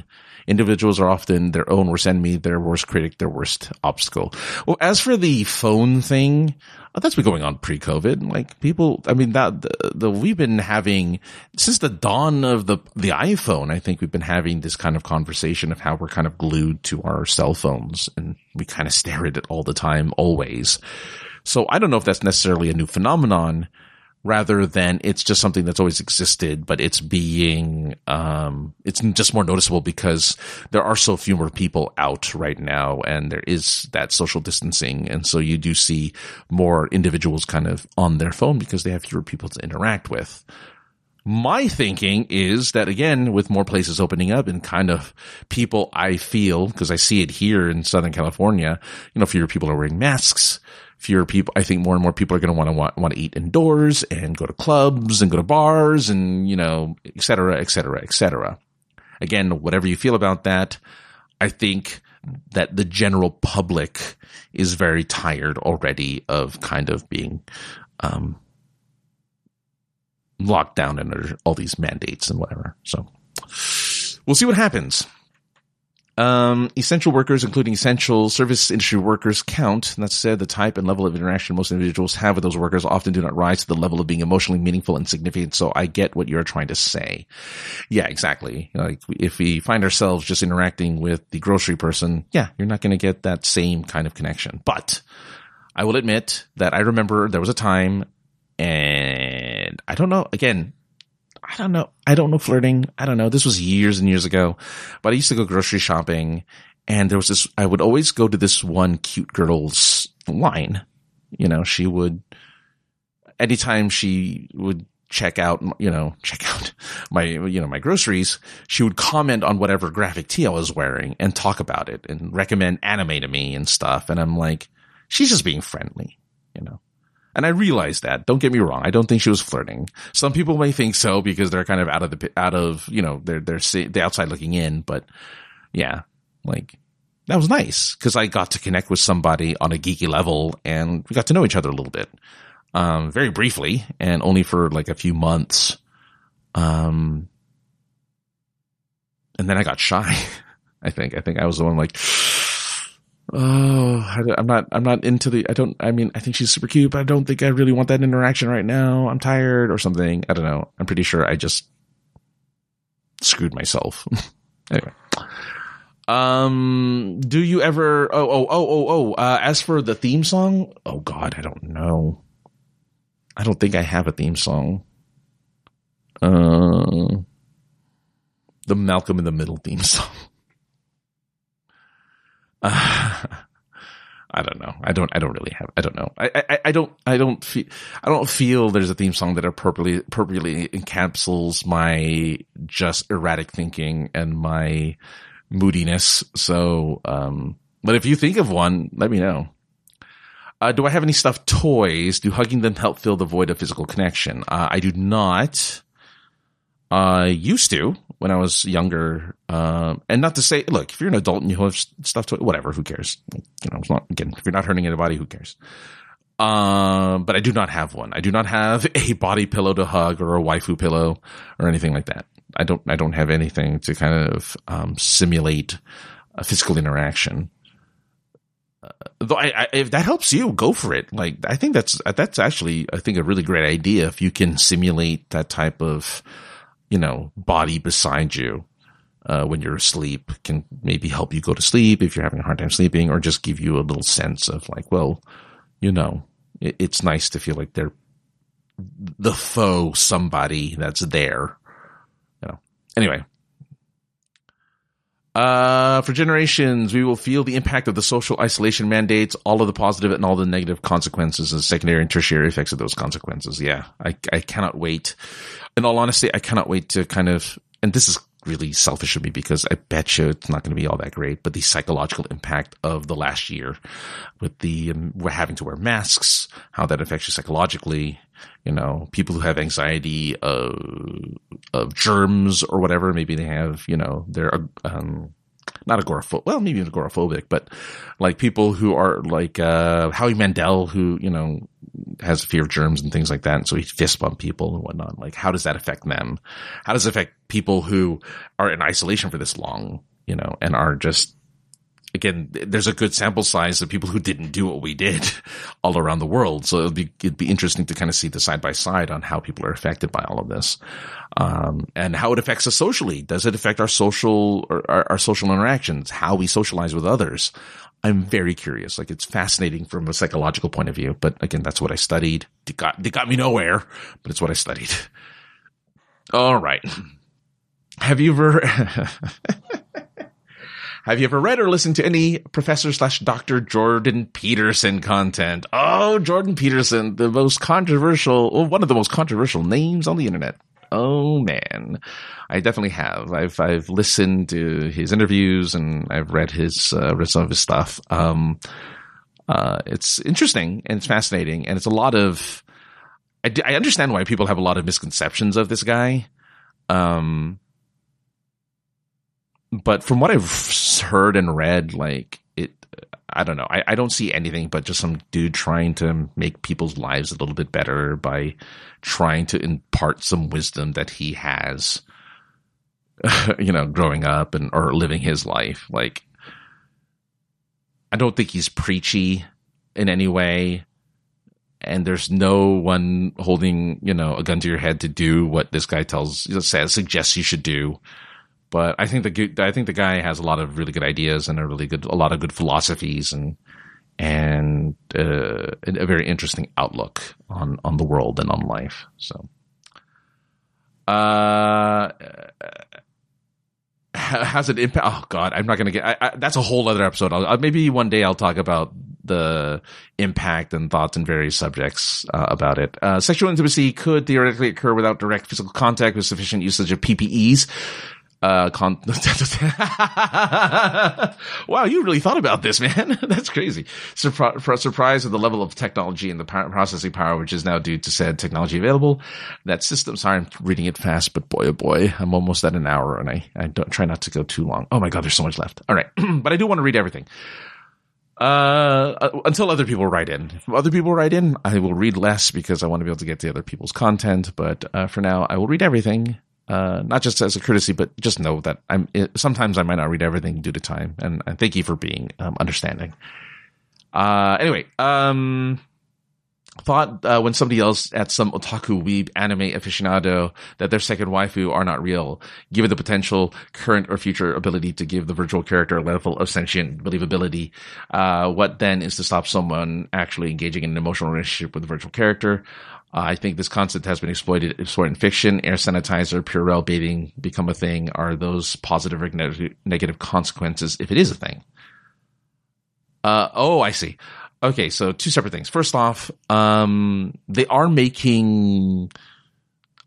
Individuals are often their own worst enemy, their worst critic, their worst obstacle. Well, as for the phone thing, that's been going on pre-COVID. Like people, I mean, that the, the, we've been having since the dawn of the the iPhone. I think we've been having this kind of conversation of how we're kind of glued to our cell phones and we kind of stare at it all the time, always. So I don't know if that's necessarily a new phenomenon, rather than it's just something that's always existed, but it's being, um, it's just more noticeable because there are so few more people out right now and there is that social distancing. And so you do see more individuals kind of on their phone because they have fewer people to interact with. My thinking is that again, with more places opening up and kind of people I feel, because I see it here in Southern California, you know, fewer people are wearing masks fewer people. I think more and more people are going to want to want, want to eat indoors and go to clubs and go to bars and, you know, et cetera, et cetera, et cetera. Again, whatever you feel about that, I think that the general public is very tired already of kind of being, um, locked down under all these mandates and whatever. So we'll see what happens. Um, essential workers, including essential service industry workers, count. That said, the type and level of interaction most individuals have with those workers often do not rise to the level of being emotionally meaningful and significant. So I get what you're trying to say. Yeah, exactly. Like if we find ourselves just interacting with the grocery person, yeah, you're not going to get that same kind of connection. But I will admit that I remember there was a time and I don't know, again, I don't know. I don't know flirting. I don't know. This was years and years ago, but I used to go grocery shopping and there was this, I would always go to this one cute girl's line. You know, she would, anytime she would check out, you know, check out my, you know, my groceries, she would comment on whatever graphic tee I was wearing and talk about it and recommend anime to me and stuff. And I'm like, she's just being friendly, you know. And I realize that. Don't get me wrong. I don't think she was flirting. Some people may think so because they're kind of out of the, out of, you know, they're, they're the outside looking in. But yeah, like that was nice because I got to connect with somebody on a geeky level and we got to know each other a little bit. Um, very briefly and only for like a few months. Um, and then I got shy. I think, I think I was the one like, oh, I'm not, I'm not into the, I don't, I mean, I think she's super cute, but I don't think I really want that interaction right now. I'm tired or something. I don't know. I'm pretty sure I just screwed myself. anyway. Um, do you ever, oh, oh, oh, oh, oh, uh, as for the theme song, oh God, I don't know. I don't think I have a theme song. Uh, the Malcolm in the Middle theme song. I don't know. I don't. I don't really have. I don't know. I. I, I don't. I don't feel. I don't feel there's a theme song that appropriately appropriately encapsulates my just erratic thinking and my moodiness. So, um, but if you think of one, let me know. Uh, do I have any stuffed toys? Do hugging them help fill the void of physical connection? Uh, I do not. I uh, used to when I was younger. Um, and not to say, look, if you're an adult and you have stuff to whatever, who cares? You know, it's not, again, if you're not hurting anybody, who cares? Um, but I do not have one. I do not have a body pillow to hug or a waifu pillow or anything like that. I don't, I don't have anything to kind of, um, simulate a physical interaction. Uh, though I, I, if that helps you, go for it. Like, I think that's, that's actually, I think a really great idea if you can simulate that type of, you know, body beside you uh, when you're asleep can maybe help you go to sleep if you're having a hard time sleeping, or just give you a little sense of like, well, you know, it, it's nice to feel like they're the foe somebody that's there. You know. Anyway. Uh, for generations, we will feel the impact of the social isolation mandates, all of the positive and all the negative consequences and secondary and tertiary effects of those consequences. Yeah, I, I cannot wait. In all honesty, I cannot wait to kind of, and this is really selfish of me because I bet you it's not going to be all that great, but the psychological impact of the last year with the, um, having to wear masks, how that affects you psychologically, you know, people who have anxiety of, of germs or whatever, maybe they have, you know, they're, um, not agoraphobic, well, maybe agoraphobic, but like people who are like, uh, Howie Mandel, who, you know, has a fear of germs and things like that. And so he fist bump people and whatnot. Like, how does that affect them? How does it affect people who are in isolation for this long, you know, and are just again, there's a good sample size of people who didn't do what we did all around the world. So it'd be, it'd be interesting to kind of see the side by side on how people are affected by all of this. Um, and how it affects us socially. Does it affect our social, our, our social interactions? How we socialize with others? I'm very curious. Like it's fascinating from a psychological point of view, but again, that's what I studied. It got, it got me nowhere, but it's what I studied. All right. Have you ever, Have you ever read or listened to any Professor slash Dr. Jordan Peterson content? Oh, Jordan Peterson, the most controversial, well, one of the most controversial names on the internet. Oh man, I definitely have. I've I've listened to his interviews and I've read his uh, read some of his stuff. Um, uh, it's interesting and it's fascinating and it's a lot of. I, I understand why people have a lot of misconceptions of this guy. Um, but from what I've heard and read, like it, I don't know. I, I don't see anything but just some dude trying to make people's lives a little bit better by trying to impart some wisdom that he has, you know, growing up and or living his life. Like, I don't think he's preachy in any way. And there's no one holding, you know, a gun to your head to do what this guy tells, says, suggests you should do but I think the I think the guy has a lot of really good ideas and a really good a lot of good philosophies and and uh, a very interesting outlook on on the world and on life. So, uh, has it impact? Oh God, I'm not going to get. I, I, that's a whole other episode. I'll, maybe one day I'll talk about the impact and thoughts in various subjects uh, about it. Uh, sexual intimacy could theoretically occur without direct physical contact with sufficient usage of PPEs uh, con- wow, you really thought about this, man. That's crazy. Surpri- surprise at the level of technology and the power- processing power, which is now due to said technology available. That system, sorry, I'm reading it fast, but boy, oh boy, I'm almost at an hour and I, I don't try not to go too long. Oh my God, there's so much left. All right. but I do want to read everything. Uh, until other people write in. If other people write in, I will read less because I want to be able to get to other people's content. But uh, for now, I will read everything uh, not just as a courtesy, but just know that I'm. Sometimes I might not read everything due to time, and, and thank you for being um, understanding. Uh, anyway, um, thought uh, when somebody else at some otaku weeb anime aficionado that their second waifu are not real, given the potential current or future ability to give the virtual character a level of sentient believability, uh, what then is to stop someone actually engaging in an emotional relationship with the virtual character? Uh, I think this concept has been exploited, exploited in fiction. Air sanitizer, Purell bathing become a thing. Are those positive or negative consequences if it is a thing? Uh, oh, I see. Okay, so two separate things. First off, um, they are making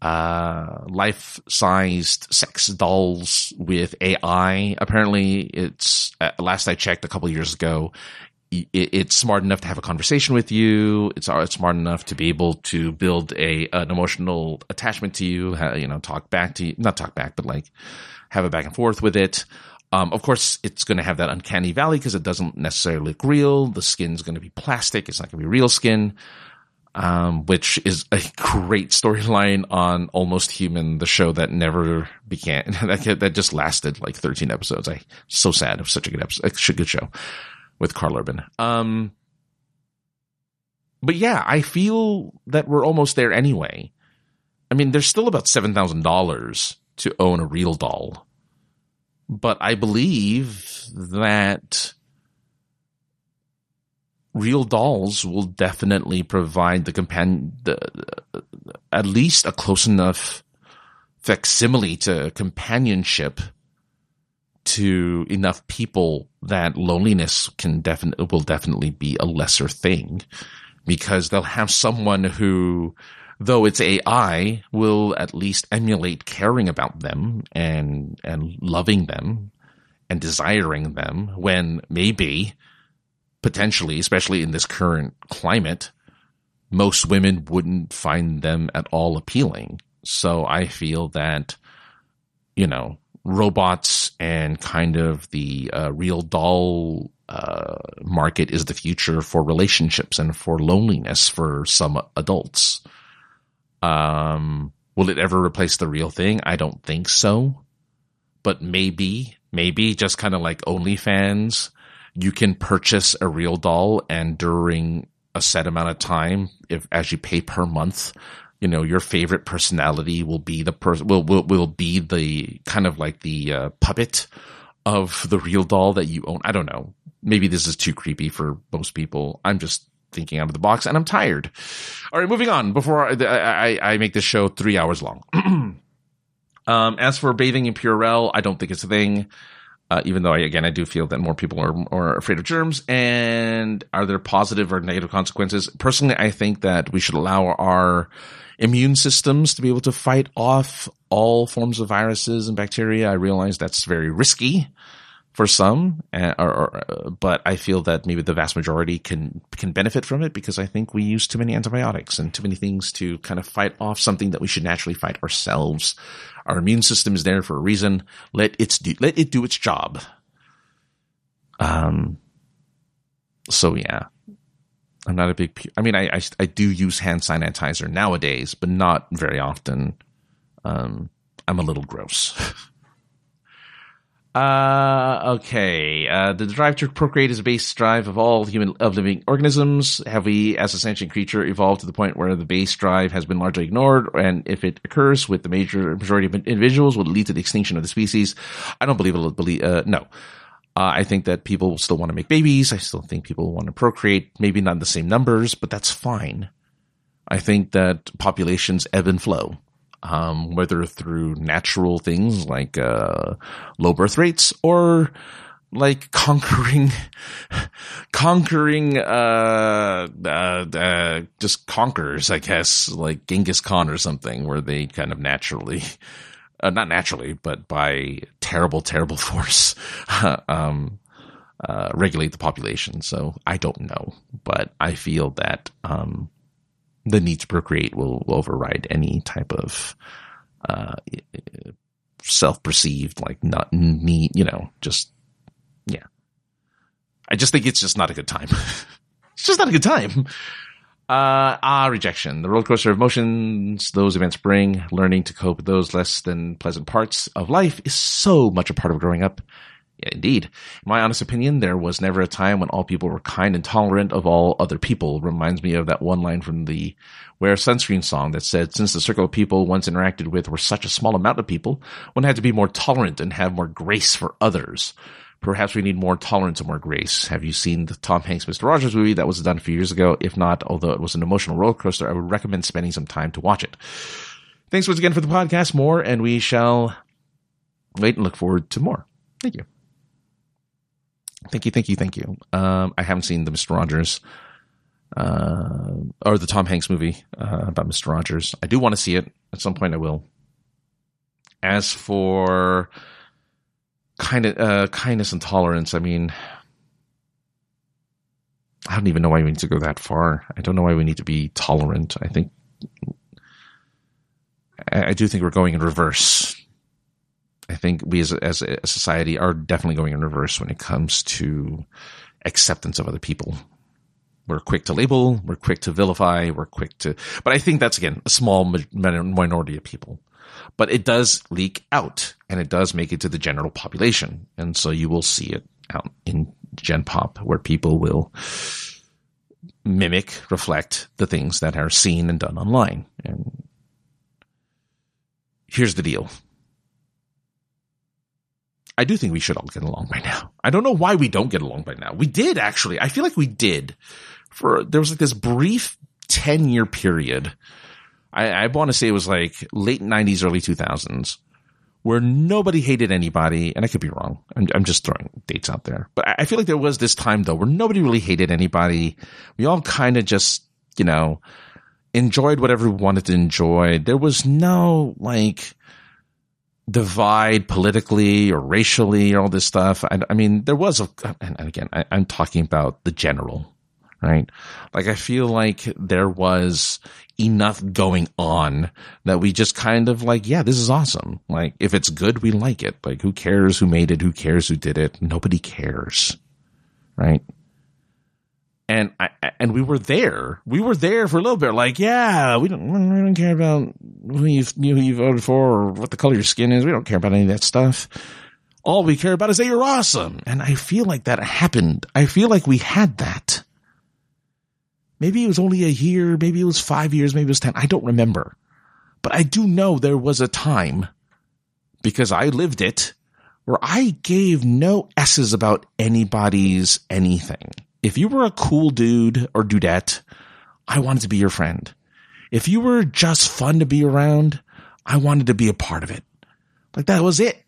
uh, life-sized sex dolls with AI. Apparently, it's uh, last I checked a couple years ago, it's smart enough to have a conversation with you. It's, uh, it's smart enough to be able to build a an emotional attachment to you. You know, talk back to you, not talk back, but like have a back and forth with it. Um, of course, it's going to have that uncanny valley because it doesn't necessarily look real. The skin's going to be plastic. It's not going to be real skin. Um, which is a great storyline on Almost Human, the show that never began, that, that just lasted like 13 episodes. I, so sad. Was such a good episode, a good show with Karl Urban. Um, but yeah, I feel that we're almost there anyway. I mean, there's still about $7,000 to own a real doll. But I believe that real dolls will definitely provide the companion, the, at least a close enough facsimile to companionship to enough people that loneliness can definitely will definitely be a lesser thing because they'll have someone who though it's AI will at least emulate caring about them and and loving them and desiring them when maybe potentially especially in this current climate most women wouldn't find them at all appealing. So i feel that you know robots and kind of the uh, real doll uh, market is the future for relationships and for loneliness for some adults. Um, will it ever replace the real thing? I don't think so. But maybe, maybe just kind of like OnlyFans, you can purchase a real doll and during a set amount of time, if as you pay per month, you know your favorite personality will be the person will, will will be the kind of like the uh, puppet of the real doll that you own. I don't know. Maybe this is too creepy for most people. I'm just thinking out of the box and I'm tired. All right, moving on before I, I, I make this show three hours long. um, as for bathing in Purell, I don't think it's a thing. Uh, even though I, again, I do feel that more people are, are afraid of germs and are there positive or negative consequences? Personally, I think that we should allow our immune systems to be able to fight off all forms of viruses and bacteria. I realize that's very risky for some, uh, or, or, but I feel that maybe the vast majority can can benefit from it because I think we use too many antibiotics and too many things to kind of fight off something that we should naturally fight ourselves. Our immune system is there for a reason. Let it do, let it do its job. Um. So yeah, I'm not a big. I mean, I, I, I do use hand sanitizer nowadays, but not very often. Um, I'm a little gross. uh, okay. Uh, the drive to procreate is a base drive of all human of living organisms. Have we, as a sentient creature, evolved to the point where the base drive has been largely ignored? And if it occurs with the major majority of individuals, will lead to the extinction of the species? I don't believe it'll believe. Uh, no. Uh, I think that people still want to make babies. I still think people want to procreate, maybe not in the same numbers, but that's fine. I think that populations ebb and flow, um, whether through natural things like uh, low birth rates or like conquering, conquering, uh, uh, uh, just conquerors, I guess, like Genghis Khan or something, where they kind of naturally uh, not naturally, but by terrible, terrible force, um, uh, regulate the population. So I don't know, but I feel that um, the need to procreate will, will override any type of uh, self-perceived like not need, you know, just yeah. I just think it's just not a good time. it's just not a good time. Uh, ah, rejection. The roller coaster of emotions those events bring, learning to cope with those less than pleasant parts of life is so much a part of growing up. Yeah, indeed. In my honest opinion, there was never a time when all people were kind and tolerant of all other people. Reminds me of that one line from the Wear Sunscreen song that said, since the circle of people once interacted with were such a small amount of people, one had to be more tolerant and have more grace for others. Perhaps we need more tolerance and more grace. Have you seen the Tom Hanks Mr. Rogers movie that was done a few years ago? If not, although it was an emotional roller coaster, I would recommend spending some time to watch it. Thanks once again for the podcast. More, and we shall wait and look forward to more. Thank you. Thank you, thank you, thank you. Um, I haven't seen the Mr. Rogers, uh, or the Tom Hanks movie uh, about Mr. Rogers. I do want to see it at some point. I will. As for kind of uh, kindness and tolerance. I mean, I don't even know why we need to go that far. I don't know why we need to be tolerant. I think I, do think we're going in reverse. I think we as as a society are definitely going in reverse when it comes to acceptance of other people. We're quick to label, we're quick to vilify, we're quick to, but I think that's again a small minority of people but it does leak out and it does make it to the general population. And so you will see it out in Gen Pop where people will mimic, reflect the things that are seen and done online. And here's the deal. I do think we should all get along by now. I don't know why we don't get along by now. We did actually. I feel like we did for, there was like this brief 10 year period I, I want to say it was like late 90s, early 2000s, where nobody hated anybody, and I could be wrong. I'm, I'm just throwing dates out there, but I, feel like there was this time though where nobody really hated anybody. We all kind of just, you know, enjoyed whatever we wanted to enjoy. There was no like divide politically or racially or all this stuff. I, I mean, there was a, and again, I, I'm talking about the general, right? Like I feel like there was enough going on that we just kind of like, yeah, this is awesome. Like if it's good, we like it. Like who cares who made it? Who cares who did it? Nobody cares. Right. And I, and we were there. We were there for a little bit. Like, yeah, we don't, we don't care about who you, who you voted for or what the color of your skin is. We don't care about any of that stuff. All we care about is that you're awesome. And I feel like that happened. I feel like we had that Maybe it was only a year, maybe it was five years, maybe it was 10. I don't remember. But I do know there was a time, because I lived it, where I gave no S's about anybody's anything. If you were a cool dude or dudette, I wanted to be your friend. If you were just fun to be around, I wanted to be a part of it. Like that was it.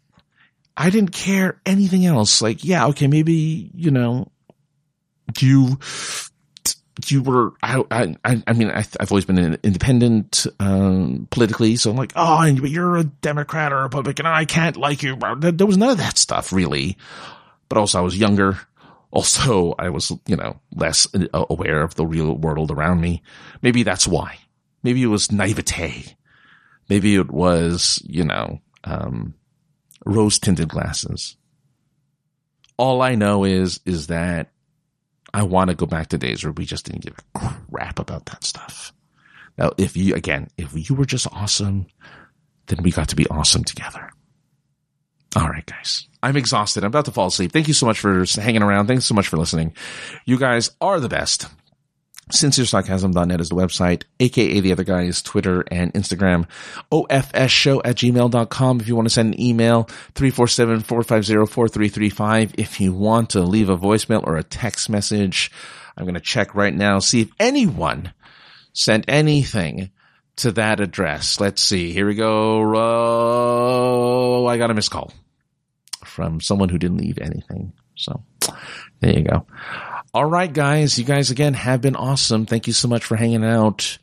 I didn't care anything else. Like, yeah, okay, maybe, you know, you you were, I, I, I mean, I, have always been an independent, um, politically. So I'm like, oh, but you're a Democrat or a Republican. I can't like you. There was none of that stuff really. But also I was younger. Also, I was, you know, less uh, aware of the real world around me. Maybe that's why. Maybe it was naivete. Maybe it was, you know, um, rose tinted glasses. All I know is, is that I want to go back to days where we just didn't give a crap about that stuff. Now, if you, again, if you were just awesome, then we got to be awesome together. All right, guys. I'm exhausted. I'm about to fall asleep. Thank you so much for hanging around. Thanks so much for listening. You guys are the best. SincereSarcasm.net is the website, aka the other guys, Twitter and Instagram. OFS show at gmail.com. If you want to send an email, 347-450-4335. If you want to leave a voicemail or a text message, I'm going to check right now, see if anyone sent anything to that address. Let's see. Here we go. Oh, I got a missed call from someone who didn't leave anything. So there you go. All right, guys. You guys again have been awesome. Thank you so much for hanging out.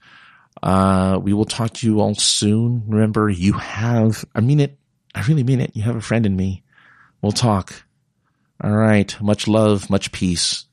Uh, we will talk to you all soon. Remember, you have, I mean it. I really mean it. You have a friend in me. We'll talk. All right. Much love, much peace.